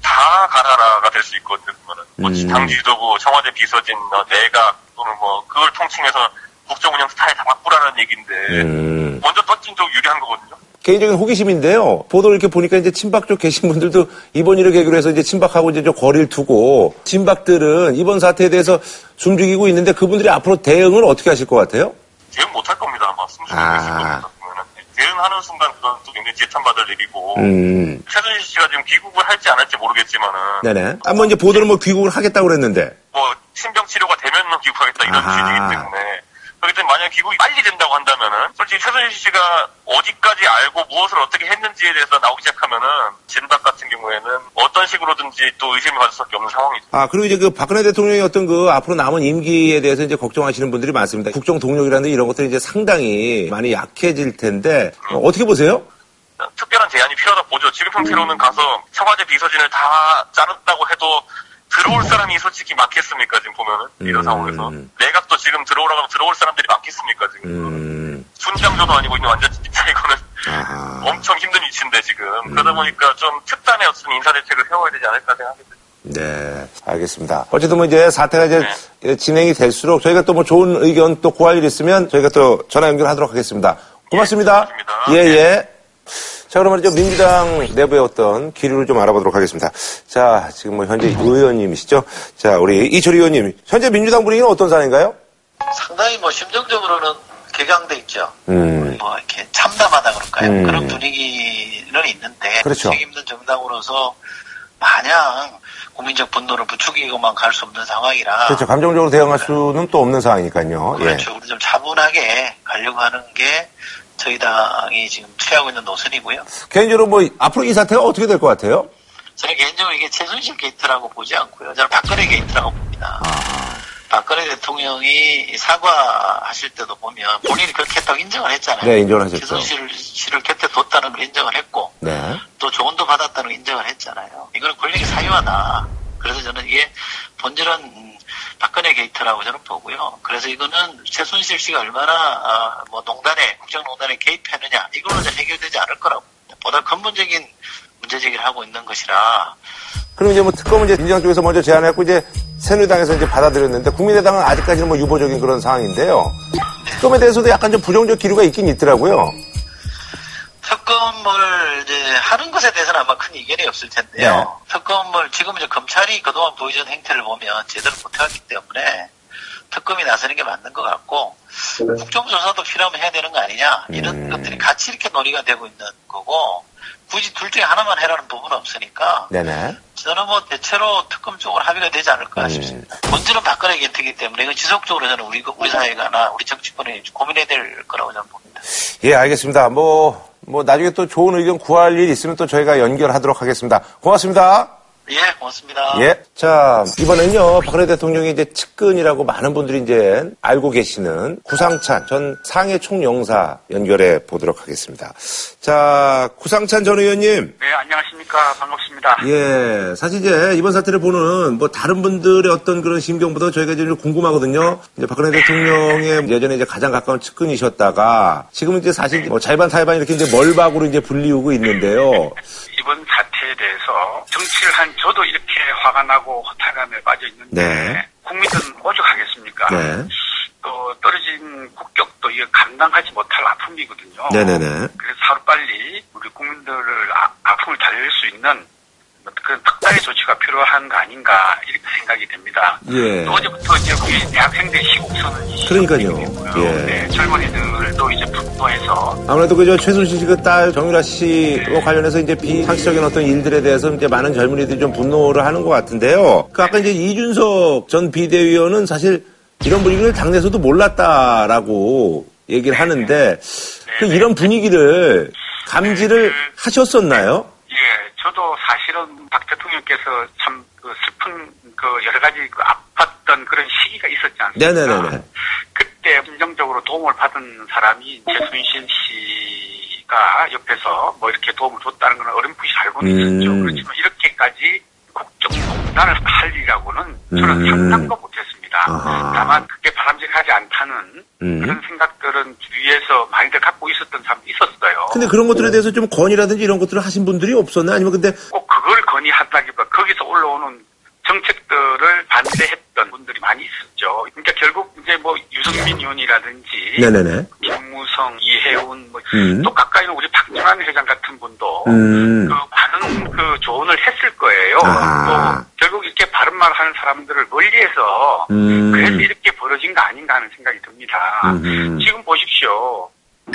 다 가라라가 될 수 있거든요. 그거는 뭐 음. 당 지도부, 청와대 비서진, 뭐 내각 또는 뭐 그걸 통칭해서 국정 운영 스타일 다 바꾸라는 얘기인데 음. 먼저 던진 쪽 유리한 거거든요. 개인적인 호기심인데요. 보도를 이렇게 보니까 이제 친박 쪽 계신 분들도 이번 일을 계기로 해서 이제 친박하고 이제 좀 거리를 두고 진박들은 이번 사태에 대해서 숨죽이고 있는데 그분들이 앞으로 대응을 어떻게 하실 것 같아요? 대응 못할 겁니다. 아마 숨쉬고 아. 있을 겁니다. 대응하는 순간 그건 또 굉장히 재탄받을 일이고 음. 최순실 씨가 지금 귀국을 할지 안 할지 모르겠지만은 네네. 한번 이제 보도는 뭐 귀국을 하겠다고 그랬는데. 뭐 신병 치료가 되면 귀국하겠다 이런. 취지이기 때문에 그렇기 때문에 만약 귀국이 빨리 된다고 한다면은 솔직히 최순실 씨가 어디까지 알고 무엇을 어떻게 했는지에 대해서 나오기 시작하면은 진박 같은 경우에는 어떤 식으로든지 또 의심을 받을 수밖에 없는 상황이죠. 아, 그리고 이제 그 박근혜 대통령의 어떤 그 앞으로 남은 임기에 대해서 이제 걱정하시는 분들이 많습니다. 국정 동력이라는 이런 것들이 이제 상당히 많이 약해질 텐데, 어, 어떻게 보세요? 특별한 제안이 필요하다 보죠. 지금 형태로는 가서 청와대 비서진을 다 자른다고 해도 들어올 사람이 솔직히 많겠습니까 지금 보면은? 이런 상황에서? 내각도 지금 들어오라고 하면 들어올 사람들이 많겠습니까 지금 음, 순장조도 아니고 이거 완전 진짜 이거는 엄청 힘든 위치인데 지금. 그러다 보니까 좀 특단의 어떤 인사 대책을 세워야 되지 않을까 생각합니다. 네, 알겠습니다. 어쨌든 뭐 이제 사태가 이제 진행이 될수록 저희가 또 뭐 좋은 의견 또 구할 일 있으면 저희가 또 전화 연결하도록 하겠습니다. 고맙습니다. 예, 예. 자, 그러면 이제 민주당 내부의 어떤 기류를 좀 알아보도록 하겠습니다. 자, 지금 뭐 현재 의원님이시죠? 자, 우리 이철희 의원님. 현재 민주당 분위기는 어떤 상황인가요? 상당히 뭐 심정적으로는 개강돼 있죠. 음, 뭐 이렇게 참담하다 그럴까요? 음. 그런 분위기는 있는데 그렇죠. 책임있는 정당으로서 마냥 국민적 분노를 부추기고만 갈 수 없는 상황이라 그렇죠. 감정적으로 대응할 수는 또 없는 상황이니까요. 예. 그렇죠. 우리 좀 차분하게 가려고 하는 게 저희 당이 지금 취하고 있는 노선이고요. 개인적으로 뭐 앞으로 이 사태가 어떻게 될 것 같아요? 저는 개인적으로 이게 최순실 게이트라고 보지 않고요. 저는 박근혜 게이트라고 봅니다. 박근혜 대통령이 사과하실 때도 보면 본인이 그렇게 했다고 인정을 했잖아요. 네, 인정을 하셨죠. 최순실 씨를 곁에 뒀다는 걸 인정을 했고 네. 또 조언도 받았다는 걸 인정을 했잖아요. 이거는 권력의 사유화다. 그래서 저는 이게 본질은 음, 박근혜 게이트라고 저는 보고요. 그래서 이거는 최순실 씨가 얼마나 아, 뭐 농단에 국정농단에 개입했느냐 이걸로 이제 해결되지 않을 거라고. 보다 근본적인 문제 제기를 하고 있는 것이라 그럼 이제 뭐 특검은 이제 민주당 쪽에서 먼저 제안했고 이제 새누리당에서 이제 받아들였는데 국민의당은 아직까지는 뭐 유보적인 그런 상황인데요. 특검에 대해서도 약간 좀 부정적 기류가 있긴 있더라고요. 특검을 이제 하는 것에 대해서는 아마 큰 이견이 없을 텐데요. 특검을 지금 이제 검찰이 그동안 보여준 행태를 보면 제대로 못해왔기 때문에 특검이 나서는 게 맞는 것 같고 국정조사도 필요하면 해야 되는 거 아니냐 이런 것들이 같이 이렇게 논의가 되고 있는 거고 굳이 둘 중에 하나만 해라는 부분은 없으니까 네네. 저는 뭐 대체로 특검 쪽으로 합의가 되지 않을까 음. 싶습니다. 본질은 박근혜 겐트이기 때문에 이건 지속적으로 저는 우리 우리 사회가나 우리 정치권이 고민해야 될 거라고 저는 봅니다. 예, 알겠습니다. 뭐, 뭐, 나중에 또 좋은 의견 구할 일 있으면 또 저희가 연결하도록 하겠습니다. 고맙습니다. 예, 고맙습니다. 예. 자, 이번엔요, 박근혜 대통령이 이제 측근이라고 많은 분들이 이제 알고 계시는 구상찬 전 상해 총영사 연결해 보도록 하겠습니다. 자, 구상찬 전 의원님. 네, 안녕하십니까. 반갑습니다. 예, 사실 이제 이번 사태를 보는 뭐 다른 분들의 어떤 그런 심경보다 저희가 이제 좀 궁금하거든요. 이제 박근혜 대통령의 예전에 이제 가장 가까운 측근이셨다가 지금은 이제 사실 뭐 자의반 타의반 이렇게 이제 멀박으로 이제 불리우고 있는데요. 이번 사 태에 대해서 정치를 한 저도 이렇게 화가 나고 허탈감에 빠져 있는데 네. 국민들은 오죽하겠습니까? 네. 또 떨어진 국격도 이거 감당하지 못할 아픔이거든요. 네네네. 그래서 하루빨리 우리 국민들을 아, 픔을 달랠 수 있는 그런 특단의 조치가 필요한 거 아닌가 이렇게 생각이 됩니다. 예. 또 어제부터 이제 우리 대학생들 시국선언이 그러니까요. 예. 네, 젊은이들도 이제 분노해서 아무래도 그저 최순실 씨그 딸 정유라 씨와 관련해서 이제 비상식적인 어떤 일들에 대해서 이제 많은 젊은이들이 좀 분노를 하는 것 같은데요. 그 아까 이제 이준석 전 비대위원은 사실 이런 분위기를 당내에서도 몰랐다라고 얘기를 하는데 그 이런 분위기를 감지를 하셨었나요? 예, 저도 사실은 박 대통령께서 참 그 슬픈 그 여러 가지 그 아팠던 그런 시기가 있었지 않습니까? 네네네네. 그때 긍정적으로 도움을 받은 사람이 최순실 씨가 옆에서 뭐 이렇게 도움을 줬다는 건 어렴풋이 알고는 있었죠. 음. 그렇지만 이렇게까지 국정농단을 할 일이라고는 저는 음. 상상도 못했습니다. 아하. 다만 그게 바람직하지 않다는 음. 그런 생각들은 주위에서 많이들 갖고 있었던 사람도 있었어요. 근데 그런 것들에 대해서 좀 건의라든지 이런 것들을 하신 분들이 없었나요? 아니면 근데 꼭 그걸 건의한다기보다 거기서 올라오는 정책들을 반대했던 분들이 많이 있었죠. 그러니까 결국 이제 뭐 유승민 의원이라든지 네네네. 김무성, 이해운, 뭐 음. 또 가까이는 우리 박준환 회장 같은 분도 음. 그 많은 그 조언을 했을 거예요. 또 결국 이렇게 바른 말 하는 사람들을 멀리해서 음. 그래서 이렇게 벌어진 거 아닌가 하는 생각이 듭니다. 지금 보십시오.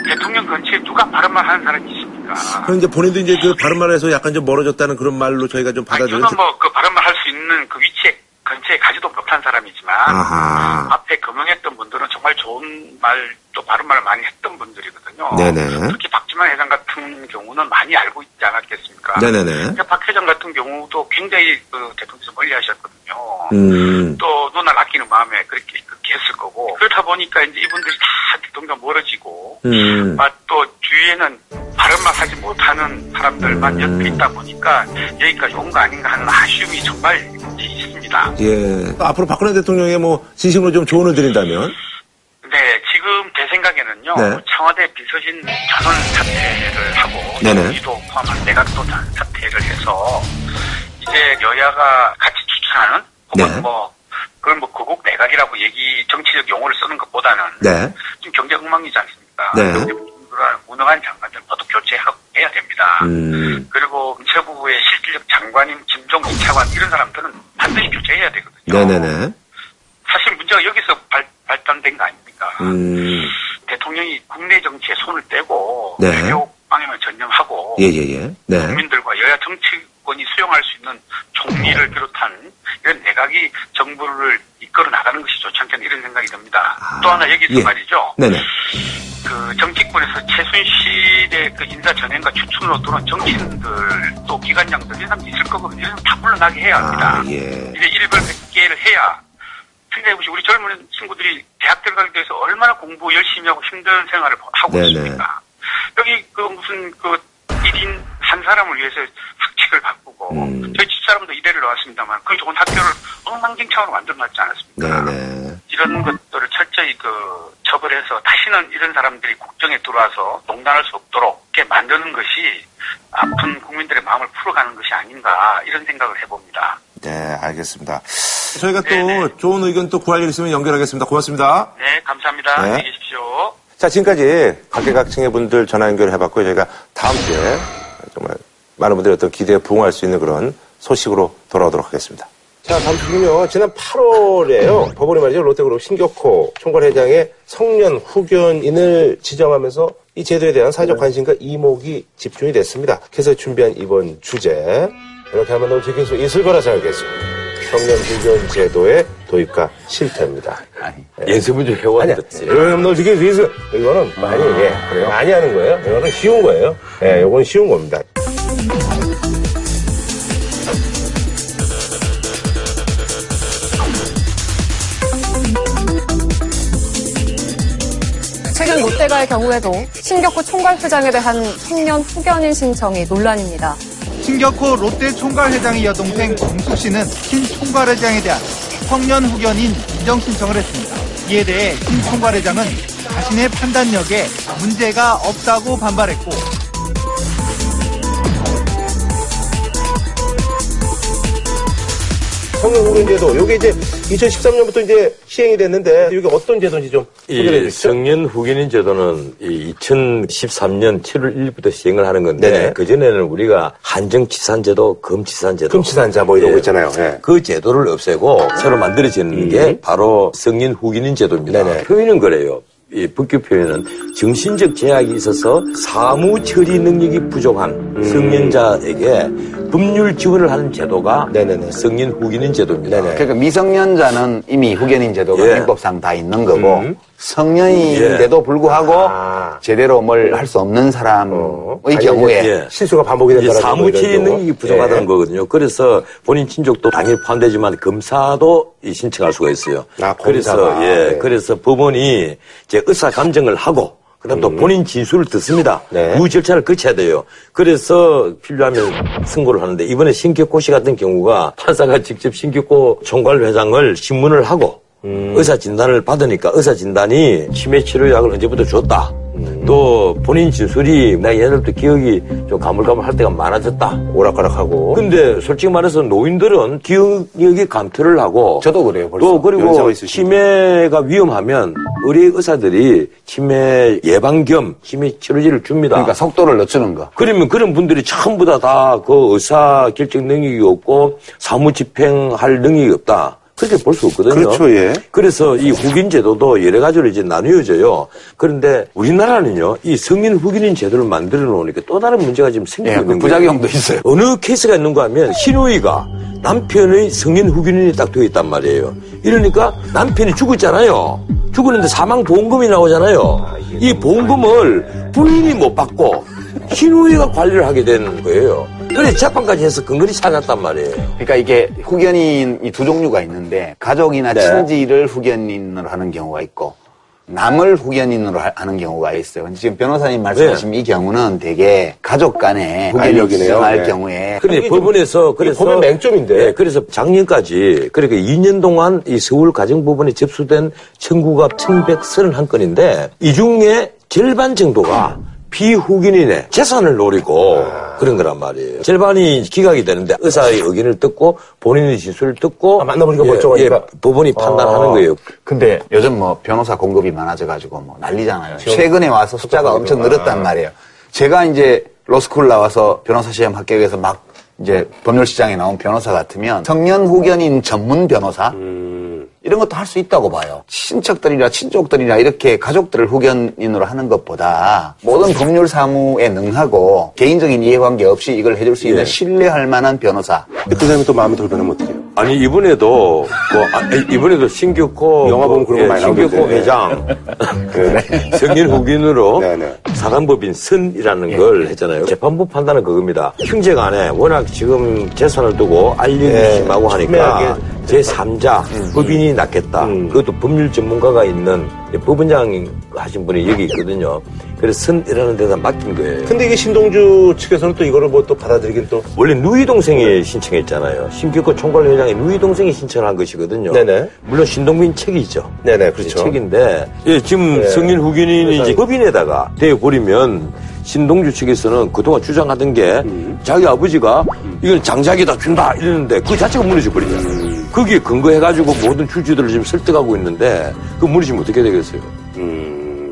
대통령 근처에 누가 바른 말 하는 사람이 있습니까? 그럼 이제 본인도 이제 그 바른 말에서 약간 좀 멀어졌다는 그런 말로 저희가 좀 받아들여요. 저는 뭐 그 바른 말 할 수 있는 그 위치에 그 근처에 가지도 못한 사람이지만 아하. 앞에 금융했던 분들은 정말 좋은 말 또 바른 말을 많이 했던 분들이거든요. 네네. 특히 박지만 회장 같은 경우는 많이 알고 있지 않았겠습니까? 네네네. 그러니까 박 회장 같은 경우도 굉장히 그 대통령에서 멀리 하셨거든요. 음. 또 눈알 아끼는 마음에 그렇게, 그렇게 했을 거고 그렇다 보니까 이제 이분들이 다 대통령 멀어지고 음. 아, 또 주위에는 말 하지 못하는 사람들만 옆에 있다 보니까 여기까지 온 거 아닌가 하는 아쉬움이 정말 있습니다. 예. 앞으로 박근혜 대통령의 뭐 진심으로 좀 조언을 드린다면? 네, 지금 제 생각에는요, 네. 청와대 비서진 전원 사퇴를 하고. 이도 포함한 내각도 다 사퇴를 해서, 이제 여야가 같이 추천하는, 혹은 네. 뭐, 그걸 뭐 거국 내각이라고 얘기, 정치적 용어를 쓰는 것보다는, 네. 지금 경제 엉망이지 않습니까? 네. 무능한 장관들 모두 교체하고 해야 됩니다. 음. 그리고 문체부의 실질적 장관인 김종 이차관 이런 사람들은 반드시 교체해야 되거든요. 네네네. 사실 문제가 여기서 발, 발단된 거 아닙니까? 음. 대통령이 국내 정치에 손을 떼고 네. 외교 방향을 전념하고 예, 예, 예. 네. 국민들과 여야 정치권이 수용할 수 있는 총리를 비롯한 이런 내각이 정부를 이끌어 나가는 것이 좋지 않겠나 이런 생각이 듭니다. 또 하나 여기서 예. 말이죠. 네네. 그 정치권에서 최순실의 그 인사 전행과 추천으로 들어온 정치인들 또 기관장들 이런 사람 있을 거거든요. 이런 사람 다 물러나게 해야 합니다. 아, 예. 이제 일벌 100개를 해야 생각해보시 우리 젊은 친구들이 대학 들어가기 위해서 얼마나 공부 열심히 하고 힘든 생활을 하고 네네. 있습니까? 여기 그 무슨 그 1인 한 사람을 위해서 학칙을 바꾸고 음. 저희 집사람도 이대를 나왔습니다만 그 좋은 학교를 엉망진창으로 만들어놨지 않았습니까? 네네. 이런 것들을 철저히 그 처벌해서 다시는 이런 사람들이 국정에 들어와서 농단할 수 없도록 이렇게 만드는 것이 아픈 국민들의 마음을 풀어가는 것이 아닌가 이런 생각을 해봅니다. 네, 알겠습니다. 저희가 또 좋은 의견 또 구할 일 있으면 연결하겠습니다. 고맙습니다. 네, 감사합니다. 네. 안녕히 계십시오. 자, 지금까지 각계각층의 분들 전화 연결해봤고요. 저희가 다음 주에 정말 많은 분들이 어떤 기대에 부응할 수 있는 그런 소식으로 돌아오도록 하겠습니다. 자, 다음 주는요. 지난 8월에요. 법원이 말이죠. 롯데그룹 신격호 총괄회장의 성년 후견인을 지정하면서 이 제도에 대한 사회적 관심과 이목이 집중이 됐습니다. 그래서 준비한 이번 주제. 이렇게 하면 너무 지킬 수 있을 거라 생각했습니다. 성년 후견 제도의 도입과 실태입니다. 연습을 좀 해왔는데. 이거는 너 지킬 수 있어. 이거는 많이, 예, 많이 하는 거예요. 이거는 쉬운 거예요. 예, 이건 쉬운 겁니다. 최근 롯데가의 경우에도 신격호 총괄 회장에 대한 청년 후견인 신청이 논란입니다. 신격호 롯데 총괄 회장의 여동생 정숙 씨는 신 총괄 회장에 대한 청년 후견인 인정 신청을 했습니다. 이에 대해 신 총괄회장은 자신의 판단력에 문제가 없다고 반발했고 성년 후견 제도, 요게 이제 2013년부터 이제 시행이 됐는데, 이게 어떤 제도인지 좀 소개해 이 주시죠. 성년 후견인 제도는 이 2013년 7월 1일부터 시행을 하는 건데 네네. 그전에는 우리가 한정치산제도, 금치산제도 금치산자 뭐 이러고 있잖아요. 예. 그 제도를 없애고 새로 만들어지는 게 바로 성년 후견인 제도입니다. 네네. 표현은 그래요. 이 법규 표현은 정신적 제약이 있어서 사무 처리 능력이 부족한 음. 성년자에게 법률 지원을 하는 제도가 성년 후견인 제도입니다. 그러니까 미성년자는 이미 후견인 제도가 예. 민법상 다 있는 거고 음. 성년인데도 예. 불구하고 제대로 뭘 할 수 없는 사람의 아니, 경우에 예. 실수가 반복이 사무처리 능력이 부족하다는 예. 거거든요. 그래서 본인 친족도 당연히 포함되지만 검사도 이 신청할 수가 있어요. 아, 그래서. 예, 네. 그래서 법원이 이제 의사 감정을 하고 그다음 음. 또 본인 진술을 듣습니다. 네. 그 절차를 거쳐야 돼요. 그래서 필요하면 선고를 하는데 이번에 신격호 씨 같은 경우가 판사가 직접 신격호 총괄 회장을 신문을 하고 음. 의사 진단을 받으니까 의사 진단이 치매 치료약을 언제부터 줬다. 음. 또 본인 진술이 나 옛날부터 기억이 좀 가물가물할 때가 많아졌다. 오락가락하고. 근데 솔직히 말해서 노인들은 기억력이 감퇴를 하고 저도 그래요. 벌써. 또 그리고 치매가 위험하면 의뢰 의사들이 치매 예방 겸 치매 치료제를 줍니다. 그러니까 속도를 늦추는 거. 그러면 그런 분들이 전부 다그 의사 결정 능력이 없고 사무 집행할 능력이 없다. 그렇게 볼 수 없거든요. 그렇죠, 예. 그래서 이 후긴 제도도 여러 가지로 이제 나뉘어져요. 그런데 우리나라는요, 이 성인 후긴인 제도를 만들어 놓으니까 또 다른 문제가 지금 생기고 예, 그 있는 거예요. 부작용도 있어요. 어느 케이스가 있는가 하면 신우이가 남편의 성인 후견인이 딱 되어 있단 말이에요. 이러니까 남편이 죽었잖아요. 죽었는데 사망 보험금이 나오잖아요. 이 보험금을 부인이 못 받고 신우이가 관리를 하게 되는 거예요. 그래서 재판까지 해서 근거리 찾았단 말이에요. 그러니까 이게 후견인이 두 종류가 있는데 가족이나 네. 친지를 후견인으로 하는 경우가 있고 남을 후견인으로 하- 하는 경우가 있어요. 근데 지금 변호사님 말씀하신 이 경우는 되게 가족 간에 후견인 알력이네요. 지정할 네. 경우에 근데 법원에서 그래서 보면 맹점인데. 예, 그래서 작년까지 그러니까 2년 동안 이 서울 가정법원에 접수된 청구가 1,131건인데 이 중에 절반 정도가 비후견인의 재산을 노리고 그런 거란 말이에요. 절반이 기각이 되는데 의사의 의견을 듣고 본인의 진술을 듣고 아, 만나보니까 멀쩡하니까. 법원이 판단하는 아. 거예요. 근데 요즘 뭐 변호사 공급이 많아져가지고 뭐 난리잖아요. 최근에 와서 숫자가 엄청 늘었단 말이에요. 제가 이제 로스쿨 나와서 변호사 시험 합격해서 막 이제 법률 시장에 나온 변호사 같으면 청년 후견인 전문 변호사 이런 것도 할 수 있다고 봐요. 친척들이나 친족들이나 이렇게 가족들을 후견인으로 하는 것보다 모든 법률 사무에 능하고 개인적인 이해관계 없이 이걸 해줄 수 있는 예. 신뢰할 만한 변호사. 그 사람이 또 마음에 들면 어떡해요? 아니 이번에도 뭐 아, 이번에도 신규코 영화 보면 그런 거 많이 신규코 나오던데. 회장 성인 후견으로 네네. 사단법인 선이라는 걸 했잖아요. 재판부 판단은 그겁니다. 형제간에 워낙 지금 재산을 두고 알력이 네. 심하고 하니까. 제3자 법인이 낫겠다. 그것도 법률 전문가가 있는 법원장 하신 분이 여기 있거든요. 그래서 선이라는 데다 맡긴 거예요. 근데 이게 신동주 측에서는 또 이거를 뭐 또 받아들이긴 또. 원래 누이 동생이 신청했잖아요. 심규호 총괄회장이 누이 동생이 신청한 것이거든요. 네네. 물론 신동빈 책이죠. 네네, 그렇죠. 책인데 예, 지금 네. 성인 후견인이 이제. 법인에다가 대버리면 신동주 측에서는 그동안 주장하던 게 음. 자기 아버지가 이건 장작에다 준다 이러는데 그 자체가 무너져 버리잖아요. 음. 거기에 근거해가지고 모든 출주들을 지금 설득하고 있는데 그 무너지면 어떻게 되겠어요?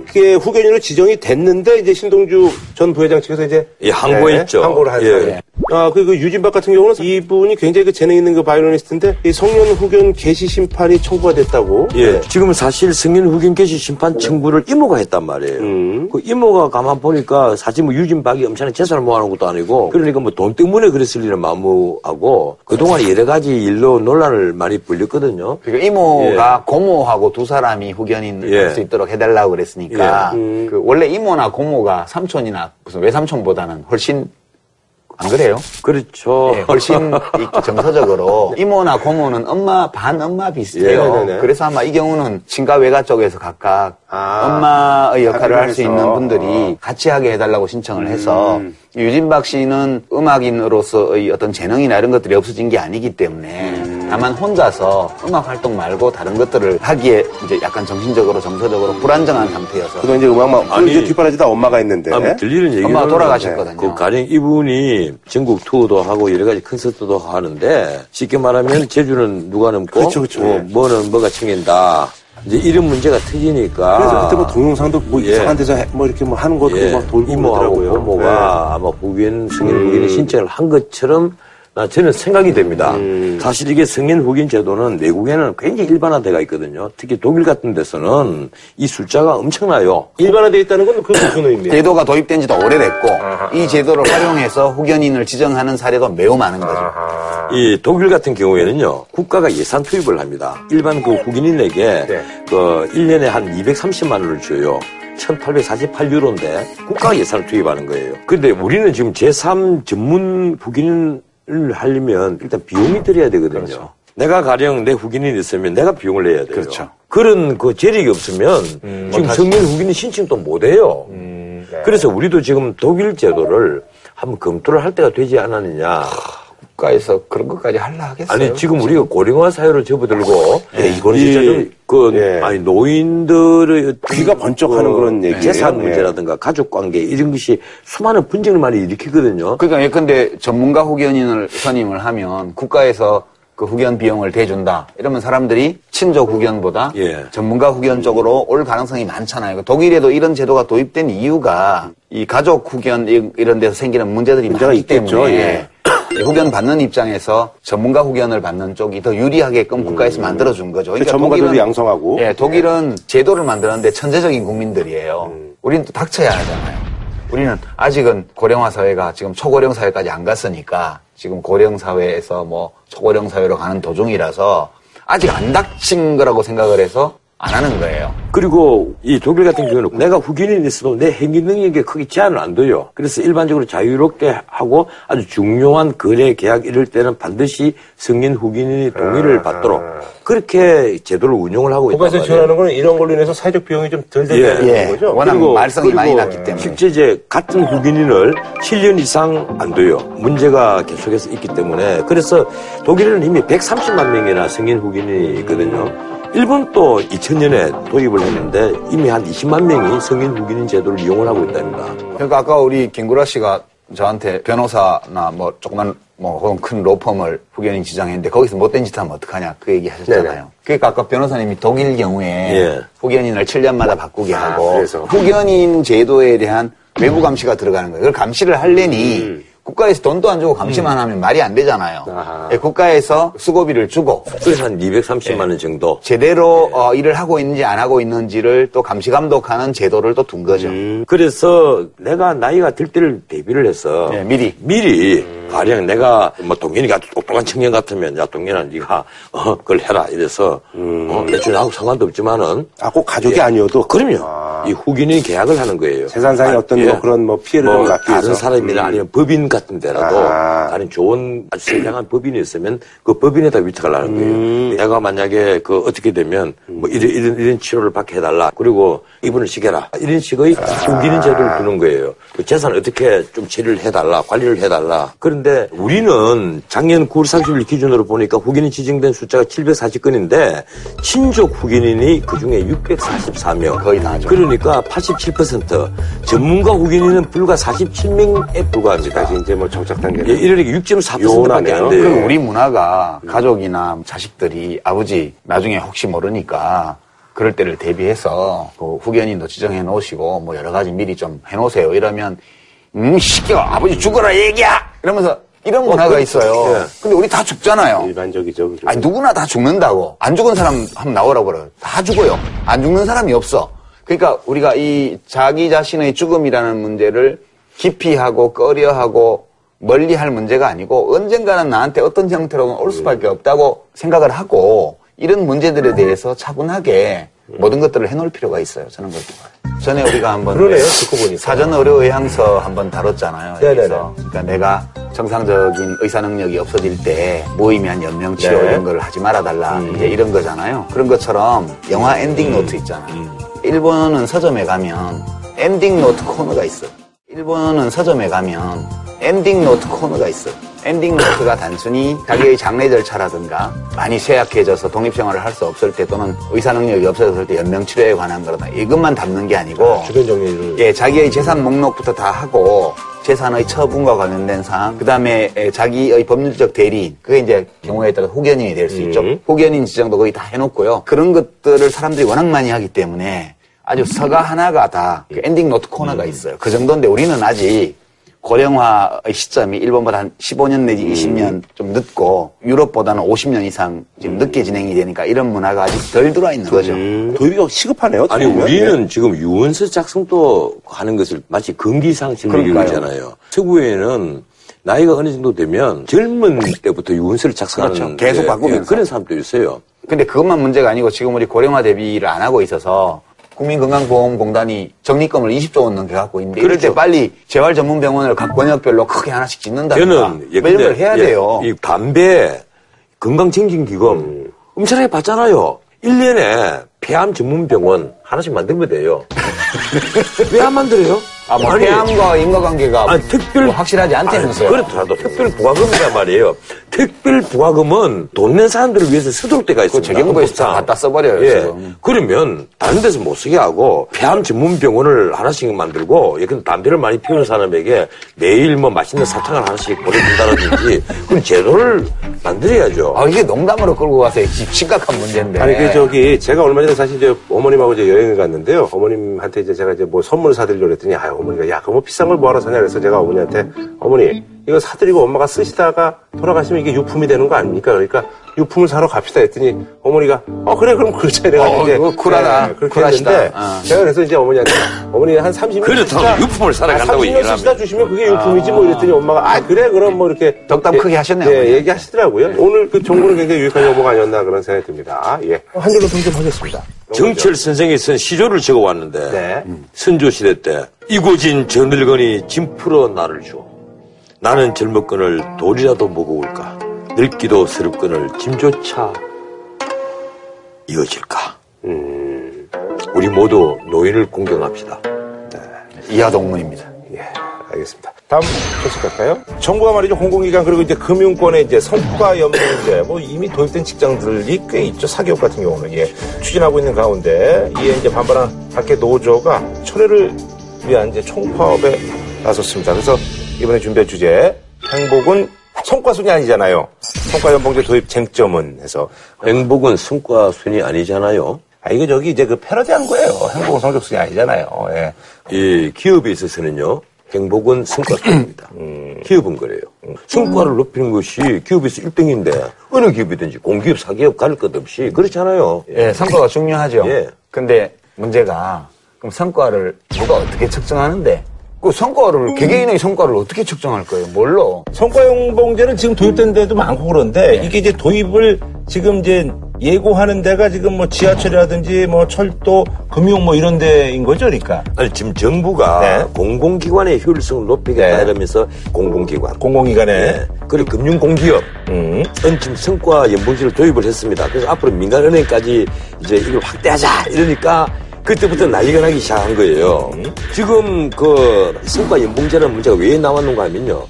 그게 후견인으로 지정이 됐는데 이제 신동주 전 부회장 측에서 이제 예, 항고했죠. 항고를 한 예. 사례. 아, 그, 그 유진박 같은 경우는 이분이 굉장히 그 재능 있는 그 바이올리니스트인데 이 성년 후견 개시 심판이 청구가 됐다고. 예. 지금 사실 승인 후견 개시 심판 청구를 이모가 했단 말이에요. 음. 그 이모가 가만 보니까 사실 뭐 유진박이 엄청난 재산을 모아놓은 것도 아니고 그러니까 뭐 돈 때문에 그랬을 일은 마무하고 그동안 여러 가지 일로 논란을 많이 불렸거든요. 그러니까 이모가 고모하고 두 사람이 후견인 예. 할수 있도록 해달라고 그랬으니까 예. 음. 그 원래 이모나 고모가 삼촌이나 무슨 외삼촌보다는 훨씬 안 그래요? 그렇죠. 예, 훨씬 이- 정서적으로 이모나 고모는 엄마 반 엄마 비슷해요. 예, 네네네. 그래서 아마 이 경우는 친가 외가 쪽에서 각각 아, 엄마의 역할을 할 수 있는. 분들이 같이 하게 해달라고 신청을 해서 음. 유진박 씨는 음악인으로서의 어떤 재능이나 이런 것들이 없어진 게 아니기 때문에 음. 다만 혼자서 음악 활동 말고 다른 것들을 하기에 이제 약간 정신적으로 정서적으로 불안정한 상태여서 그동안 이제 음악만, 아니, 이제 뒷바라지 다 엄마가 있는데. 아, 들리는 얘기는 엄마가 돌아가셨거든요. 그 가령 이분이 전국 투어도 하고 여러 가지 콘서트도 하는데 쉽게 말하면 제주는 누가 넘고 그렇죠, 그렇죠. 뭐, 예. 뭐는 뭐가 챙긴다. 이제 이런 문제가 터지니까 그래서 그때 뭐 동영상도 뭐 예. 이상한 데서 해- 뭐 이렇게 뭐 하는 것도 예, 막 돌고 이모하고. 고모가 아마 후견 승인 음. 후견의 신청을 한 것처럼 나 저는 생각이 됩니다. 음. 사실 이게 승인 후견 제도는 외국에는 굉장히 일반화돼가 있거든요. 특히 독일 같은 데서는 이 숫자가 엄청나요. 일반화되어 있다는 건그 무슨 의미예요? 제도가 도입된 지도 오래됐고 이 제도를 활용해서 후견인을 지정하는 사례도 매우 많은 거죠. 이 독일 같은 경우에는요, 국가가 예산 투입을 합니다. 일반 그 후견인에게 네. 그 1년에 한 230만 원을 줘요. 1848유로인데 국가가 예산을 투입하는 거예요. 근데 우리는 지금 제3 전문 후견인을 하려면 일단 비용이 들어야 되거든요. 내가 가령 내 후견인이 있으면 내가 비용을 내야 돼요. 그렇죠. 그런 그 재력이 없으면 지금 다시- 성인 후견인 신청도 못 해요. 음, 네. 그래서 우리도 지금 독일 제도를 한번 검토를 할 때가 되지 않았느냐. 국가에서 그런 것까지 하려 하겠어요? 아니 지금 우리가 고령화 사회로 접어들고 예, 이거는 진짜 좀- 그 예. 아니 노인들의 귀가 번쩍하는 그런 얘기예요. 재산 예. 문제라든가 가족 관계 이런 것이 수많은 분쟁을 많이 일으키거든요. 그러니까 예컨대 전문가 후견인을 선임을 하면 국가에서 그 후견 비용을 대준다. 이러면 사람들이 친족 후견보다 예. 전문가 후견 쪽으로 올 가능성이 많잖아요. 그 독일에도 이런 제도가 도입된 이유가 이 가족 후견 이- 이런 데서 생기는 문제들이 문제가 많기 있겠죠. 때문에 예. 후견 받는 입장에서 전문가 후견을 받는 쪽이 더 유리하게끔 국가에서 만들어준 거죠. 그 전문가들도 양성하고. 예, 독일은 제도를 만드는데 천재적인 국민들이에요. 우리는 또 닥쳐야 하잖아요. 우리는 아직은 고령화 사회가 지금 초고령 사회까지 안 갔으니까 지금 고령 사회에서 뭐 초고령 사회로 가는 도중이라서 아직 안 닥친 거라고 생각을 해서 안 하는 거예요. 그리고 이 독일 같은 경우는 내가 후견인이 있어도 내 행위 능력에 크게 제한을 안 둬요. 그래서 일반적으로 자유롭게 하고 아주 중요한 거래 계약 이럴 때는 반드시 승인 후견인의 동의를 받도록 그렇게 제도를 운영을 하고 국가에서 말이에요. 지원하는 거는 이런 걸로 인해서 사회적 비용이 좀덜 된다는 예. 거죠. 그리고- 많이 그리고 났기 때문에. 실제 이제 같은 후견인을 7년 이상 안 둬요. 문제가 계속해서 있기 때문에. 그래서 독일에는 이미 130만 명이나 승인 후견인이 있거든요. 일본도 2000년에 도입을 했는데 이미 한 20만 명이 승인 후견인 제도를 이용을 하고 있답니다. 그러니까 아까 우리 김구라 씨가 저한테 변호사나 뭐 조그만 뭐 혹은 큰 로펌을 후견인 지정했는데 거기서 못된 짓 하면 어떡하냐 그 얘기 하셨잖아요. 네네. 그러니까 아까 변호사님이 독일 경우에 예. 후견인을 7년마다 바꾸게 아, 하고 그래서. 후견인 제도에 대한 외부 감시가 들어가는 거예요. 그걸 감시를 하려니 음. 국가에서 돈도 안 주고 감시만 하면 말이 안 되잖아요. 예, 국가에서 수고비를 주고 그래서 한 230만 원 정도. 제대로 어, 일을 하고 있는지 안 하고 있는지를 또 감시 감독하는 제도를 또 둔 거죠. 음, 그래서 내가 나이가 들 때를 대비를 해서 예, 미리 미리 가령 내가 뭐 동현이가 똑똑한 청년 같으면 야 동현아 네가 어 그걸 해라 이래서 어, 대충 나하고 상관도 없지만은 아, 꼭 가족이 예. 아니어도. 그럼요 이 후견인이 계약을 하는 거예요 재산상의 아, 어떤 예. 뭐 그런 뭐 피해를 좀뭐 막기 위해서. 다른 사람이나 음. 아니면 법인 같은 데라도 아. 다른 좋은 아주 선량한 법인이 있으면 그 법인에다 위탁을 하는 거예요. 음. 내가 만약에 그 어떻게 되면 뭐 이런 이런 이런 치료를 받게 해달라. 그리고 이분을 시켜라. 이런 식의 아. 후기는 제도를 두는 거예요. 그 재산 어떻게 좀 처리를 해달라, 관리를 해달라. 그런데 우리는 작년 9월 30일 기준으로 보니까 후견인 지정된 숫자가 740건인데 친족 후견인이 그 중에 644명. 거의 다죠. 그러니까 87% 전문가 후견인은 불과 47명에 불과합니다. 이제 뭐 정착 단계. 예, 이러니까 6.4%밖에 안 돼요. 그리고 우리 문화가 가족이나 자식들이 아버지 나중에 혹시 모르니까 그럴 때를 대비해서 그 후견인도 지정해 놓으시고 뭐 여러 가지 미리 좀 해 놓으세요. 이러면 음 시켜 아버지 죽어라 얘기야 이러면서 이런 문화가 그렇죠. 있어요. 예. 근데 우리 다 죽잖아요. 일반적이죠. 그죠? 아니 누구나 다 죽는다고 안 죽은 사람 한번 나오라고 그래요. 다 죽어요. 안 죽는 사람이 없어. 그러니까 우리가 이 자기 자신의 죽음이라는 문제를 기피하고 꺼려하고 멀리할 문제가 아니고 언젠가는 나한테 어떤 형태로든 올 수밖에 없다고 생각을 하고 이런 문제들에 대해서 차분하게 모든 것들을 해놓을 필요가 있어요. 저는 그렇게 봐요. 전에 우리가 한번 그러네요, 듣고 보니까. 사전 의료 의향서 한번 다뤘잖아요. 네네네. 그러니까 내가 정상적인 의사 능력이 없어질 때 무의미한 연명 치료 네. 이런 걸 하지 말아달라 이제 이런 거잖아요. 그런 것처럼 영화 엔딩 노트 있잖아요. 일본은 서점에 가면 엔딩 노트 코너가 있어요. 일본은 서점에 가면 엔딩 노트 코너가 있어요. 엔딩 노트가 단순히 자기의 장례 절차라든가 많이 쇠약해져서 독립생활을 할 수 없을 때 또는 의사 능력이 없어졌을 때 연명 치료에 관한 거다 이것만 담는 게 아니고 주변 정리를. 예, 자기의 재산 목록부터 다 하고 재산의 처분과 관련된 사항, 그 다음에 자기의 법률적 대리인, 그게 이제 경우에 따라 후견인이 될 수 있죠. 후견인 지정도 거의 다 해놓고요. 그런 것들을 사람들이 워낙 많이 하기 때문에 아주 서가 하나가 다 그 엔딩 노트 코너가 있어요. 그 정도인데 우리는 아직 고령화의 시점이 일본보다 한 15년 내지 20년 좀 늦고 유럽보다는 50년 이상 지금 늦게 진행이 되니까 이런 문화가 아직 덜 들어와 있는 거죠. 도입이 시급하네요. 아니 보면. 우리는 지금 유언서 작성도 하는 것을 마치 금기상. 있잖아요. 서구에는 나이가 어느 정도 되면 젊은 때부터 유언서를 작성하는 그렇죠. 계속 예, 바꾸면서. 예, 그런 사람도 있어요. 근데 그것만 문제가 아니고 지금 우리 고령화 대비를 안 하고 있어서 국민건강보험공단이 적립금을 20조 원 넘게 갖고 있는데 이럴 때 빨리 재활 전문 병원을 각 권역별로 크게 하나씩 짓는다든가 저는 예, 뭐 근데 걸 해야 예, 돼요. 이 담배 건강증진기금 엄청나게 받잖아요. 1년에 폐암 전문 병원 하나씩 만들면 돼요. 왜 안 만들어요? 아, 뭐 아니, 폐암과 인과관계가 아니, 특별 뭐 확실하지 않다면서요. 아니, 그렇더라도 특별 부과금이란 말이에요. 특별 부과금은 돈 낸 사람들을 위해서 쓰도록 때가 있습니다. 재경부에서 다. 갖다 써버려요, 예. 지금. 그러면 다른 데서 못 쓰게 하고 폐암 전문 병원을 하나씩 만들고 예컨대 담배를 많이 피우는 사람에게 매일 뭐 맛있는 사탕을 하나씩 보내준다든지 그런 제도를 만들어야죠. 아, 이게 농담으로 끌고 가서 심- 심각한 문제인데. 아니 그 저기 제가 얼마 전에 사실 이제 어머님하고 이제 여행을 갔는데요. 어머님한테 이제 제가 이제 뭐 선물 사드리려고 했더니 아 어머니가 야, 그거 뭐 비싼 걸 뭐하러 사냐? 그래서 제가 어머니한테 어머니 이거 사드리고 엄마가 쓰시다가 돌아가시면 이게 유품이 되는 거 아닙니까? 그러니까 유품을 사러 갑시다 했더니 어머니가 어 그래 그럼 그러자 내가 어, 이제 그거 쿨하다. 네, 그렇게 쿨하시다. 했는데 어. 제가 그래서 이제 어머니한테 어머니 한 30년 그렇다고 유품을 사러 간다고 얘기를 하면. 쓰시다 주시면 그게 유품이지 뭐 이랬더니 엄마가 아 그래 그럼 뭐 이렇게 덕담 크게 하셨네요, 예. 얘기하시더라고요. 오늘 그 정보는 굉장히 유익한 정보가 아니었나 그런 생각이 듭니다. 예. 한 줄로 평좀 하겠습니다. 정철 선생이 쓴 시조를 적어왔는데 네. 선조 시대 때 이고진 저 늙은이 짐 풀어 나를 줘 나는 젊었건을 돌이라도 먹어올까 늙기도 스럽건을 짐조차 이어질까 음. 우리 모두 노인을 공경합시다 이하 동문입니다. 예, 알겠습니다. 다음 소식 갈까요? 정부가 말이죠 공공기관 그리고 이제 금융권의 이제 성과 연봉제 뭐 이미 도입된 직장들이 꽤 있죠 사기업 같은 경우는 예 추진하고 있는 가운데 이에 이제 반발한 각계 노조가 철회를 위한 이제 총파업에 나섰습니다. 그래서 이번에 준비한 주제 행복은 성과순이 아니잖아요. 성과 연봉제 도입 쟁점은 해서 행복은 성과순이 아니잖아요. 아 이거 저기 이제 그 패러디한 거예요. 행복은 성적순이 아니잖아요. 예. 이 기업에 있어서는요, 행복은 성과순입니다. 음. 기업은 그래요. 성과를 높이는 것이 기업에서 1등인데, 어느 기업이든지 공기업, 사기업 가릴 것 없이, 그렇잖아요. 예, 성과가 중요하죠. 예. 근데 문제가 그럼 성과를 누가 어떻게 측정하는데 그 성과를 개개인의 성과를 어떻게 측정할 거예요? 뭘로? 성과연봉제는 지금 도입된 데도 많고 그런데 이게 이제 도입을 지금 이제 예고하는 데가 지금 뭐 지하철이라든지 뭐 철도, 금융 뭐 이런 데인 거죠, 그러니까. 아니, 지금 정부가 네. 공공기관의 효율성을 높이겠다 네. 이러면서 공공기관. 공공기관에 네. 그리고 금융공기업. 음. 은 지금 성과 연봉제를 도입을 했습니다. 그래서 앞으로 민간은행까지 이제 이걸 확대하자 이러니까 그때부터 난리가 나기 시작한 거예요. 지금 그 성과 연봉제라는 문제가 왜 나왔는가 하면요.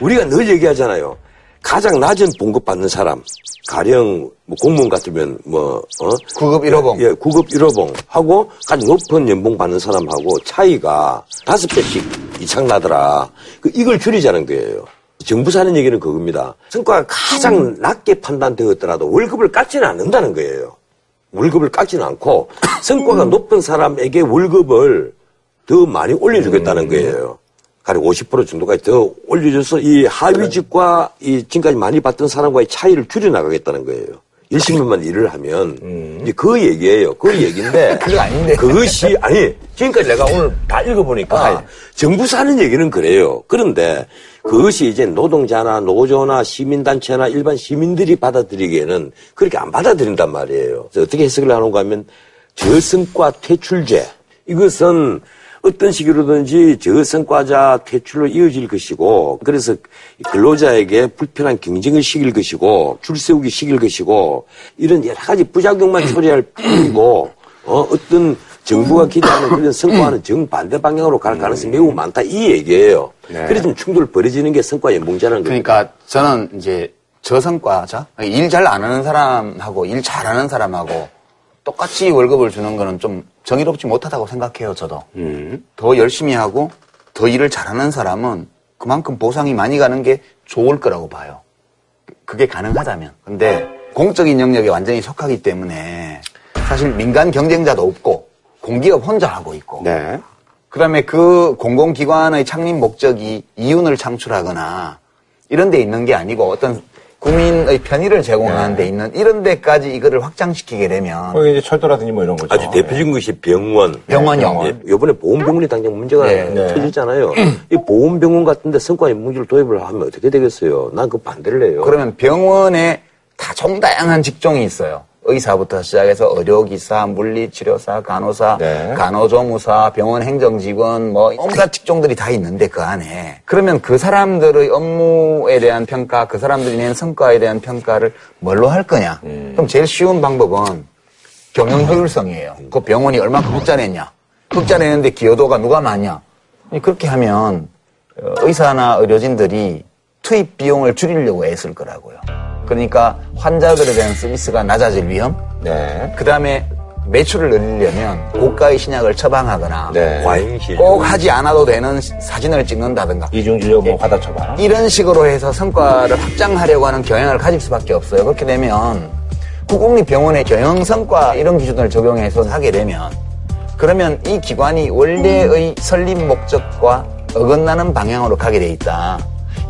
우리가 늘 얘기하잖아요. 가장 낮은 봉급 받는 사람, 가령 뭐 공무원 같으면 뭐 어? 9급 1호봉. 예, 9급 1호봉 하고 가장 높은 연봉 받는 사람하고 차이가 다섯 배씩 이상 나더라. 그 이걸 줄이자는 거예요. 정부 사는 얘기는 그겁니다. 성과가 가장 낮게 판단되었더라도 월급을 깎지는 않는다는 거예요. 월급을 깎지는 않고 성과가 높은 사람에게 월급을 더 많이 올려주겠다는 거예요. 가령 50% 정도까지 더 올려줘서 이 하위직과 이 지금까지 많이 받던 사람과의 차이를 줄여나가겠다는 거예요. 열심히만 일을 하면 이제 그 얘기예요. 그 얘기인데 그거 아닌데. 그것이 아니 지금까지 내가 오늘 다 읽어보니까 정부에서 하는 얘기는 그래요. 그런데 그것이 이제 노동자나 노조나 시민단체나 일반 시민들이 받아들이기에는 그렇게 안 받아들인단 말이에요. 어떻게 해석을 하는가 하면 저성과 퇴출제 이것은 어떤 식으로든지 저성과자 퇴출로 이어질 것이고 그래서 근로자에게 불편한 경쟁을 시킬 것이고 줄 세우기 시킬 것이고 이런 여러 가지 부작용만 초래할 뿐이고 어, 어떤 정부가 기대하는 그런 성과와는 정반대 방향으로 갈 가능성이 매우 많다 이 얘기예요. 그래서 좀 충돌 벌어지는 게 성과 연봉제라는 거예요. 그러니까 저는 이제 저성과자 일 잘 안 하는 사람하고 일 잘하는 사람하고 똑같이 월급을 주는 거는 좀 정의롭지 못하다고 생각해요, 저도. 더 열심히 하고 더 일을 잘하는 사람은 그만큼 보상이 많이 가는 게 좋을 거라고 봐요. 그게 가능하다면. 근데 공적인 영역에 완전히 속하기 때문에 사실 민간 경쟁자도 없고 공기업 혼자 하고 있고 네. 그다음에 그 공공기관의 창립 목적이 이윤을 창출하거나 이런 데 있는 게 아니고 어떤 국민의 편의를 제공하는 데 있는 이런 데까지 이거를 확장시키게 되면 거기 이제 철도라든지 뭐 이런 거죠. 아주 대표적인 것이 병원. 병원이요. 예, 이번에 보험병원이 당장 문제가 네. 네. 터지잖아요. 이 보험병원 같은데 성과 연봉제를 도입을 하면 어떻게 되겠어요? 난 그 반대를 해요. 그러면 병원에 다 종다양한 직종이 있어요. 의사부터 시작해서 의료기사, 물리치료사, 간호사, 네. 간호조무사, 병원 행정직원, 뭐 온갖 직종들이 다 있는데 그 안에 그러면 그 사람들의 업무에 대한 평가, 그 사람들이 낸 성과에 대한 평가를 뭘로 할 거냐? 그럼 제일 쉬운 방법은 경영 효율성이에요. 그 병원이 얼마큼 흑자 냈냐? 흑자 내는데 기여도가 누가 많냐? 그렇게 하면 어, 의사나 의료진들이 투입 비용을 줄이려고 애쓸 거라고요. 그러니까 환자들에 대한 서비스가 낮아질 위험, 네. 그 다음에 매출을 늘리려면 고가의 신약을 처방하거나 네. 꼭 하지 않아도 되는 사진을 찍는다든가 이중 진료 뭐 과다 처방. 이런 식으로 해서 성과를 확장하려고 하는 경향을 가질 수밖에 없어요. 그렇게 되면 국공립병원의 경영 성과 이런 기준을 적용해서 하게 되면 그러면 이 기관이 원래의 설립 목적과 어긋나는 방향으로 가게 돼 있다.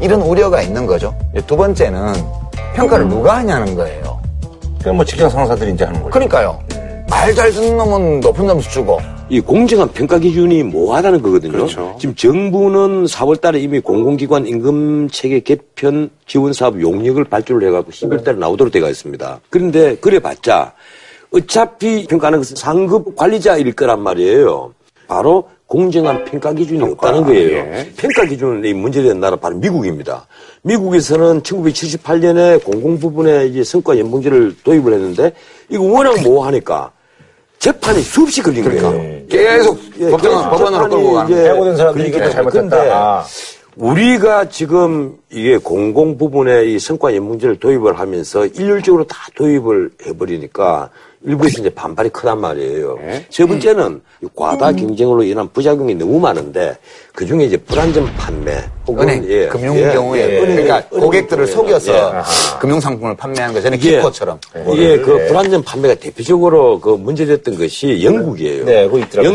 이런 우려가 있는 거죠. 두 번째는 평가를 누가 하냐는 거예요. 그럼 뭐 직장 상사들이 이제 하는 거죠. 그러니까요. 말 잘 듣는 놈은 높은 점수 주고 이 공정한 평가 기준이 뭐하다는 거거든요. 그렇죠. 지금 정부는 4월 달에 이미 공공기관 임금 체계 개편 지원 사업 용역을 발주를 해갖고 11월 달에 나오도록 되어 있습니다. 그런데 그래봤자 어차피 평가하는 것은 상급 관리자일 거란 말이에요. 바로 공정한 평가 기준이 없다는 거예요. 예. 평가 기준이 문제된 나라 바로 미국입니다. 미국에서는 1978년에 공공 부분에 이제 성과 연봉제를 도입을 했는데 이거 워낙 모호하니까 재판이 수없이 걸린 거예요. 계속 예, 법정, 법원으로 끌고 가는. 해고된 사람들이 이게 잘못했다. 아. 우리가 지금 이게 공공 부분에 이 성과 연봉제를 도입을 하면서 일률적으로 다 도입을 해버리니까 일부에서 이제 반발이 크단 말이에요. 세 번째는 이 과다 경쟁으로 인한 부작용이 너무 많은데 그 중에 이제 불안전 판매 혹은 은행, 예, 금융 예, 경우에 예, 은행, 그러니까 은행 고객들을 경우에, 속여서 예. 금융 상품을 판매하는 거 전에 이게- 키코처럼 이게 그 불안전 판매가 대표적으로 그 문제됐던 것이 영국이에요. 네,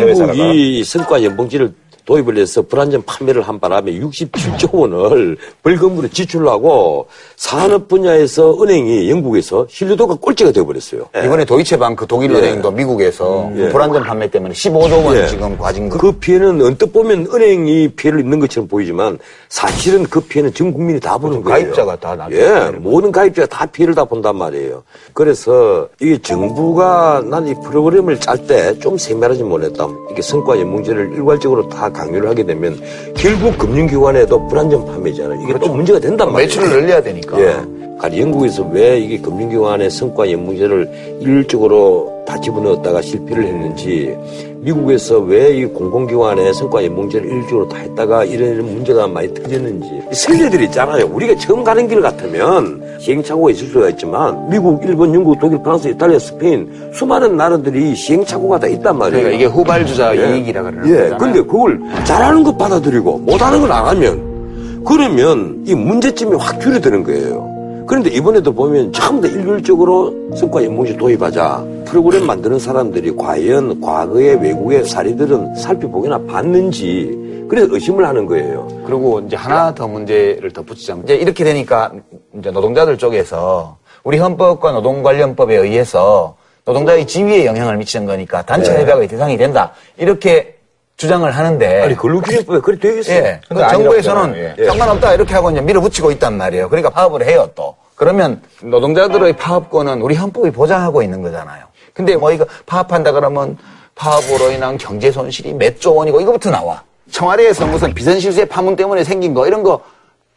회사가. 영국이 성과 연봉제를 도입을 해서 불안전 판매를 한 바람에 67조 원을 벌금으로 지출하고 산업 분야에서 은행이 영국에서 신뢰도가 꼴찌가 되어버렸어요. 이번에 도이체방크 독일은행도 미국에서 그 불안전 판매 때문에 15조 원 예. 지금 과징금 그 피해는 언뜻 보면 은행이 피해를 입는 것처럼 보이지만 사실은 그 피해는 전 국민이 다 보는 거예요. 가입자가 다 나죠. 예, 모든 가입자가 다 피해를 다 본단 말이에요. 그래서 이게 정부가 난 이 프로그램을 짤 때 좀 세밀하지 못했다. 이게 성과 연봉제를 일괄적으로 다 강요를 하게 되면 결국 금융기관에도 불안전 판매잖아요. 이게 또 문제가 된단 말이에요. 매출을 늘려야 되니까. 예. 아니, 영국에서 왜 이게 금융기관의 성과 연봉제를 일률적으로 다 집어넣었다가 실패를 했는지, 미국에서 왜 이 공공기관의 성과 연봉제를 일률적으로 다 했다가 이런 이런 문제가 많이 터졌는지. 이 선례들이 있잖아요. 우리가 처음 가는 길 같으면 시행착오가 있을 수가 있지만, 미국, 일본, 영국, 독일, 프랑스, 이탈리아, 스페인, 수많은 나라들이 시행착오가 다 있단 말이에요. 그러니까 이게 후발주자 예. 이익이라 그러는 예. 거잖아요. 근데 그걸 잘하는 것 받아들이고 못하는 걸 안 하면 그러면 이 문제점이 확 줄어드는 거예요. 그런데 이번에도 보면 전부 다 일률적으로 성과 연봉제 도입하자 프로그램 만드는 사람들이 과연 과거의 외국의 사례들은 살펴보거나 봤는지 그래서 의심을 하는 거예요. 그리고 이제 하나 더 문제를 덧붙이자면 이제 이렇게 되니까 이제 노동자들 쪽에서 우리 헌법과 노동관련법에 의해서 노동자의 지위에 영향을 미치는 거니까 단체 네. 협약의 대상이 된다 이렇게 주장을 하는데 아니 근로기준법에 그래 되어 있어요. 예. 근데 그 정부에서는 예. 상관없다 이렇게 하고 이제 밀어붙이고 있단 말이에요. 그러니까 파업을 해요 또. 그러면 노동자들의 파업권은 우리 헌법이 보장하고 있는 거잖아요. 근데 뭐 이거 파업한다 그러면 파업으로 인한 경제 손실이 몇 조 원이고 이거부터 나와. 청와대에서 무슨 비선실세 파문 때문에 생긴 거 이런 거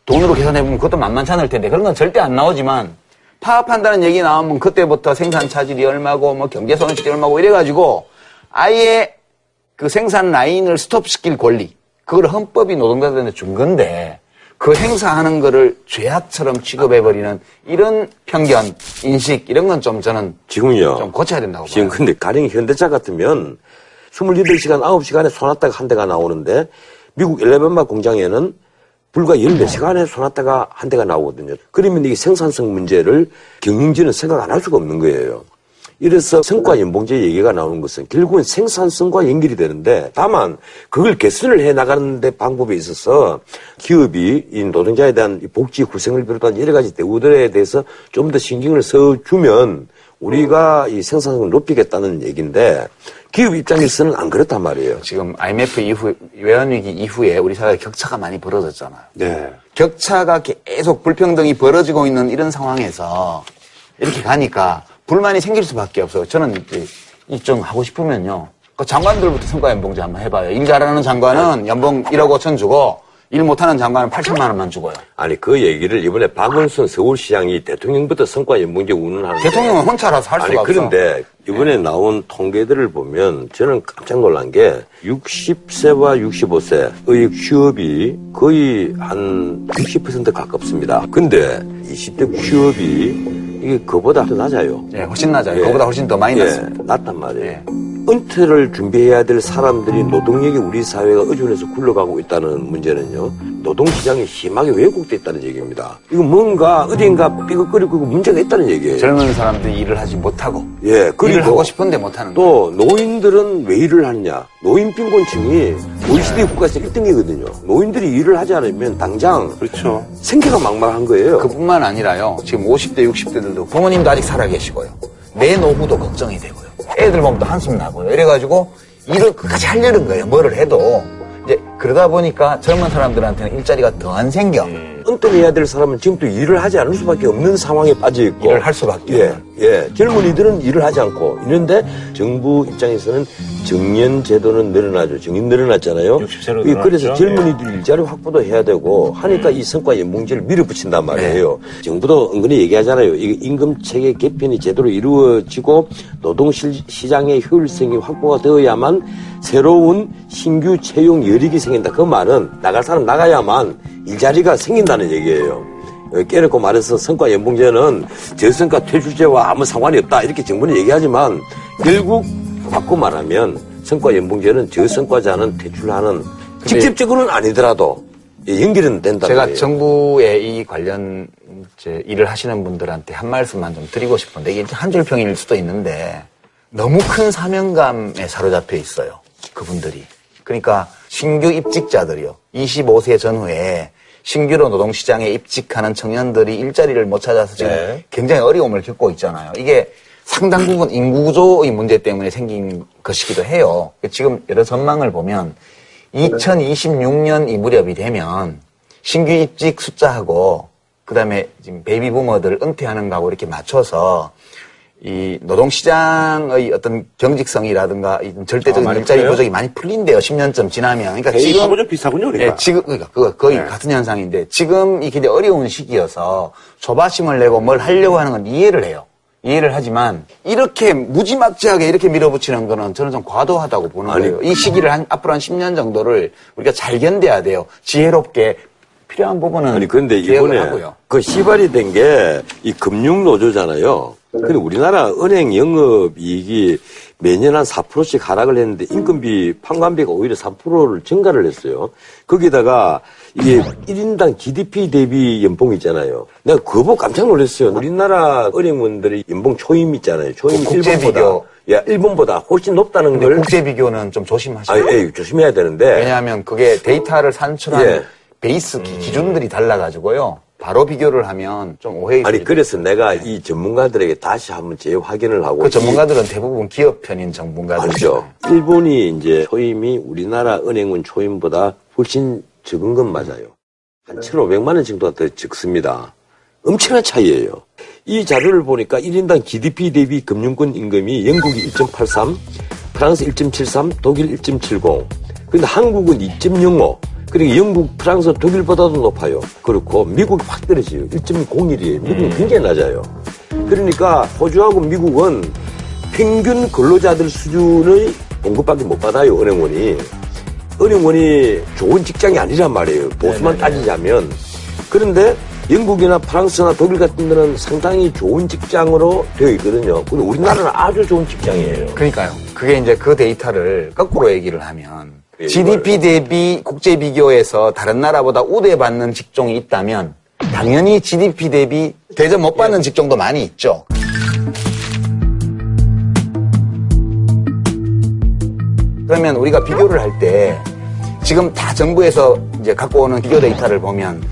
돈으로 계산해보면 그것도 만만찮을 텐데 그런 건 절대 안 나오지만 파업한다는 얘기 나오면 그때부터 생산 차질이 얼마고 뭐 경제 손실이 얼마고 이래가지고 아예 그 생산 라인을 스톱시킬 권리 그걸 헌법이 노동자들한테 준 건데 그 행사하는 거를 죄악처럼 취급해버리는 이런 편견, 인식 이런 건 좀 저는 지금요. 좀 고쳐야 된다고 지금 봐요. 근데 가령 현대차 같으면 28시간, 9시간에 소나타가 한 대가 나오는데 미국 엘레벤마 공장에는 불과 14시간에 소나타가 한 대가 나오거든요. 그러면 이게 생산성 문제를 경영진은 생각 안 할 수가 없는 거예요. 이래서 성과 연봉제 얘기가 나오는 것은 결국은 생산성과 연결이 되는데 다만 그걸 개선을 해 나가는 데 방법에 있어서 기업이 이 노동자에 대한 이 복지 구생을 비롯한 여러 가지 대우들에 대해서 좀 더 신경을 써주면 우리가 이 생산성을 높이겠다는 얘기인데 기업 입장에서는 안 그렇단 말이에요. 지금 IMF 이후 외환위기 이후에 우리 사회에 격차가 많이 벌어졌잖아요. 네. 격차가 계속 불평등이 벌어지고 있는 이런 상황에서 이렇게 가니까 불만이 생길 수밖에 없어요. 저는 이제 일정 하고 싶으면요. 그 장관들부터 성과 연봉제 한번 해봐요. 일 잘하는 장관은 연봉 1억 5천 주고 일 못하는 장관은 8천만 원만 주고요. 아니 그 얘기를 이번에 박원순 서울시장이 대통령부터 성과 연봉제 운운하는데 대통령은 혼자라서 할 수가 아니 없어. 그런데 이번에 나온 통계들을 보면 저는 깜짝 놀란 게 60세와 65세의 취업이 거의 한 60% 가깝습니다. 근데 20대 취업이 이게 그보다 더 낮아요. 예, 훨씬 낮아요. 그거보다 훨씬 더 많이 예, 낮습니다. 낮단 말이에요. 은퇴를 준비해야 될 사람들이 노동력이 우리 사회가 의존해서 굴러가고 있다는 문제는요. 노동시장이 심하게 왜곡돼 있다는 얘기입니다. 이거 뭔가 어딘가 삐걱거리고 문제가 있다는 얘기예요. 젊은 사람들이 일을 하지 못하고 예, 그리고 일을 하고 싶은데 못하는 또 노인들은 왜 일을 하느냐? 노인 빈곤층이 OECD 국가에서 1등이거든요. 노인들이 일을 하지 않으면 당장 그렇죠. 생계가 막막한 거예요. 그뿐만 아니라요. 지금 50대, 60대들도 부모님도 아직 살아 계시고요. 내 노후도 걱정이 되고요. 애들 보면 또 한숨 나고요. 이래가지고 일을 끝까지 하려는 거예요. 뭐를 해도. 이제 그러다 보니까 젊은 사람들한테는 일자리가 더 안 생겨. 은퇴해야 될 사람은 지금도 일을 하지 않을 수밖에 없는 상황에 빠져 있고 일을 할 수밖에 예, 없는. 예. 젊은이들은 일을 하지 않고 있는데 정부 입장에서는 정년 제도는 늘어나죠. 정년 늘어났잖아요. 60세로 예, 그래서 늘어났죠. 젊은이들 일자리 확보도 해야 되고 하니까 이 성과 연봉제를 밀어붙인단 말이에요. 정부도 은근히 얘기하잖아요. 이 임금 체계 개편이 제대로 이루어지고 노동 실- 시장의 효율성이 확보가 되어야만 새로운 신규 채용 여력이 생긴다. 그 말은 나갈 사람 나가야만 일자리가 생긴다는 얘기예요. 어, 깨놓고 말해서 성과 연봉제는 저성과 퇴출제와 아무 상관이 없다. 이렇게 정부는 얘기하지만 결국 바꿔 말하면 성과 연봉제는 저성과자는 퇴출하는 직접적으로는 아니더라도 예, 연결은 된다. 제가 정부의 이 관련 이제 일을 하시는 분들한테 한 말씀만 좀 드리고 싶은데 이게 한 줄 평일 수도 있는데 너무 큰 사명감에 사로잡혀 있어요. 그분들이. 그러니까 신규 입직자들이요. 25세 전후에 신규로 노동시장에 입직하는 청년들이 일자리를 못 찾아서 지금 네. 굉장히 어려움을 겪고 있잖아요. 이게 상당 부분 인구 구조의 문제 때문에 생긴 것이기도 해요. 지금 여러 전망을 보면 2026년 이 무렵이 되면 신규 입직 숫자하고 그다음에 지금 베이비 부머들 은퇴하는 거하고 이렇게 맞춰서 이 노동시장의 어떤 경직성이라든가 이 절대적인 아, 일자리? 부족이 많이 풀린대요. 10년쯤 지나면. 그러니까 지금 좀 비슷하군요, 그러니까. 예, 지금 그러니까 그거 거의 네. 같은 현상인데 지금 이 굉장히 어려운 시기여서 조바심을 내고 뭘 하려고 하는 건 이해를 해요. 이해를 하지만 이렇게 무지막지하게 이렇게 밀어붙이는 거는 저는 좀 과도하다고 보는 아니, 거예요. 이 시기를 한 앞으로 한 10년 정도를 우리가 잘 견뎌야 돼요. 지혜롭게 필요한 부분은 아니 그런데 기억을 이번에 하고요. 그 시발이 된 게 이 금융 노조잖아요. 근데 우리나라 은행 영업 이익이 매년 한 4%씩 하락을 했는데 인건비 판관비가 오히려 3%를 증가를 했어요. 거기다가 이게 1인당 GDP 대비 연봉 있잖아요. 내가 그거 보고 깜짝 놀랐어요. 우리나라 은행원들의 연봉 초임 있잖아요. 초임 그 국제 일본보다 비교. 야 일본보다 훨씬 높다는 걸 국제 비교는 좀 조심하시고. 아, 예, 조심해야 되는데 왜냐하면 그게 데이터를 산출하는 예. 베이스 기- 기준들이 달라가지고요. 바로 비교를 하면 좀 있어요. 아니 그래서 내가 이 전문가들에게 다시 한번 재확인을 하고 그 전문가들은 대부분 기업 편인 전문가들. 맞죠. 일본이 이제 초임이 우리나라 은행원 초임보다 훨씬 적은 건 맞아요. 한 1,500만 원 정도가 더 적습니다. 엄청난 차이예요. 이 자료를 보니까 1인당 GDP 대비 금융권 임금이 영국이 1.83, 프랑스 1.73, 독일 1.70. 근데 한국은 2.05. 그리고 영국, 프랑스, 독일보다도 높아요. 그렇고 미국이 확 떨어져요. 1.01이에요. 미국은 굉장히 낮아요. 그러니까 호주하고 미국은 평균 근로자들 수준의 봉급밖에 못 받아요, 은행원이. 은행원이 좋은 직장이 아니란 말이에요. 보수만 따지자면. 그런데 영국이나 프랑스나 독일 같은 데는 상당히 좋은 직장으로 되어 있거든요. 근데 우리나라는 아주 좋은 직장이에요. 그러니까요. 그게 이제 그 데이터를 거꾸로 얘기를 하면 예, GDP 대비 국제 비교에서 다른 나라보다 우대받는 직종이 있다면 당연히 GDP 대비 대접 못 받는 직종도 많이 있죠. 그러면 우리가 비교를 할 때 지금 다 정부에서 이제 갖고 오는 비교 데이터를 보면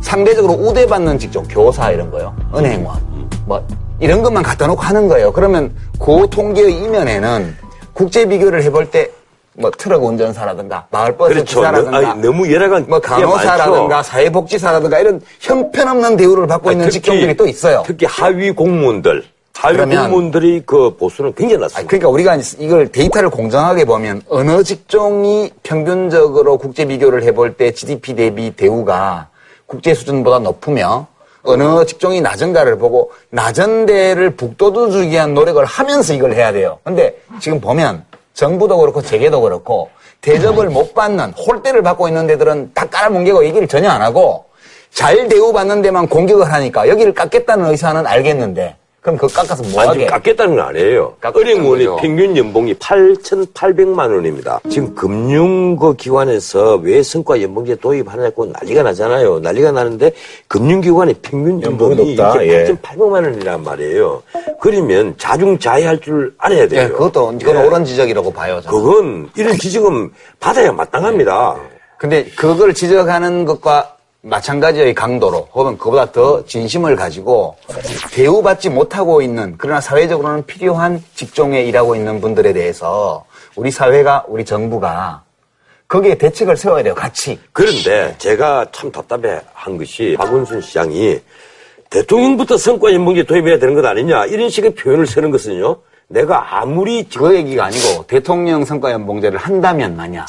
상대적으로 우대받는 직종, 교사 이런 거요, 은행원, 뭐 이런 것만 갖다 놓고 하는 거예요. 그러면 그 통계의 이면에는 국제 비교를 해볼 때 뭐 트럭 운전사라든가 마을버스 그렇죠. 기사라든가 너- 아니, 너무 열악한 뭐게 간호사라든가. 사회복지사라든가 이런 형편없는 대우를 받고 있는 특히- 직종들이 또 있어요. 특히 하위 공무원들. 하위 그러면- 공무원들이 그 보수는 굉장히 낮습니다. 그러니까 우리가 이걸 데이터를 공정하게 보면 어느 직종이 평균적으로 국제 비교를 해볼 때 GDP 대비 대우가 국제 수준보다 높으며 어느 직종이 낮은가를 보고 낮은 데를 북돋워주기 위한 노력을 하면서 이걸 해야 돼요. 근데 지금 보면 정부도 그렇고 재계도 그렇고 대접을 못 받는 홀대를 받고 있는 데들은 다 깔아뭉개고 얘기를 전혀 안 하고 잘 대우받는 데만 공격을 하니까 여기를 깎겠다는 의사는 알겠는데 그럼 그거 깎아서 아니, 뭐하게? 깎겠다는 건 아니에요. 거죠. 평균 연봉이 8,800만 원입니다. 지금 금융거 기관에서 왜 성과 연봉제 도입하냐고 난리가 나잖아요. 난리가 나는데 금융기관의 평균 연봉이 연봉이 높다. 이게 예. 8,800만 원이란 말이에요. 그러면 자중자애할 줄 알아야 돼요. 예, 그것도 그건 예. 옳은 지적이라고 봐요. 저는. 그건 이런 지적은 받아야 마땅합니다. 근데 그걸 지적하는 것과 마찬가지의 강도로 혹은 그보다 더 진심을 가지고 대우받지 못하고 있는 그러나 사회적으로는 필요한 직종에 일하고 있는 분들에 대해서 우리 사회가 우리 정부가 거기에 대책을 세워야 돼요. 같이. 그런데 제가 참 답답해 한 것이 박원순 시장이 대통령부터 성과 연봉제 도입해야 되는 것 아니냐 이런 식의 표현을 쓰는 것은요. 내가 아무리 그 얘기가 아니고 대통령 성과연봉제를 한다면 만약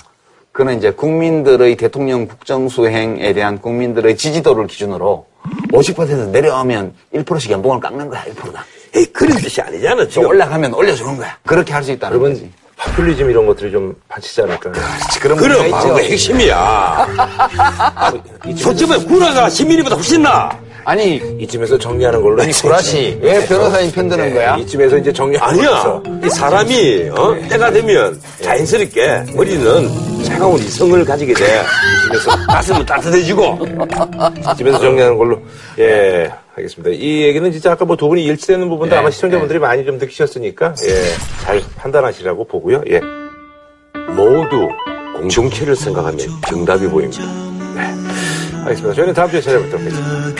그는 이제 국민들의 대통령 국정 수행에 대한 국민들의 지지도를 기준으로 50% 내려오면 1%씩 연봉을 깎는 거야, 1%다. 에이, 그런 뜻이 아니잖아, 지금. 올라가면 올려주는 거야. 그렇게 할 수 있다는 그러면 거지. 파퓰리즘 이런 것들이 좀 받치지 않을까. 그런 그럼 바로 그. 핵심이야. 아, 솔직히 말해 구라가 시민이보다 훨씬 나. 아니 이쯤에서 정리하는 걸로. 아니, 구라 씨, 왜 변호사님 편드는 거야? 이쯤에서 이제 정리하는 아니야. 이 사람이 어? 때가 되면 자연스럽게 머리는 차가운 이성을 가지게 돼. 그래서 가슴은 따뜻해지고. 이쯤에서 정리하는 걸로. 예, 알겠습니다. 이 얘기는 진짜 아까 뭐 두 분이 일치되는 부분도 예, 아마 시청자분들이 많이 좀 느끼셨으니까, 예, 잘 판단하시라고 보고요. 예. 모두 공정체를 생각하면 정답이 보입니다. 알겠습니다. 저희는 다음 주에 찾아뵙도록 하겠습니다.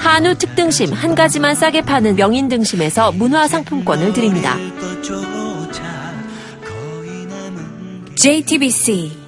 한우 특등심 한 가지만 싸게 파는 명인 등심에서 문화 상품권을 드립니다. JTBC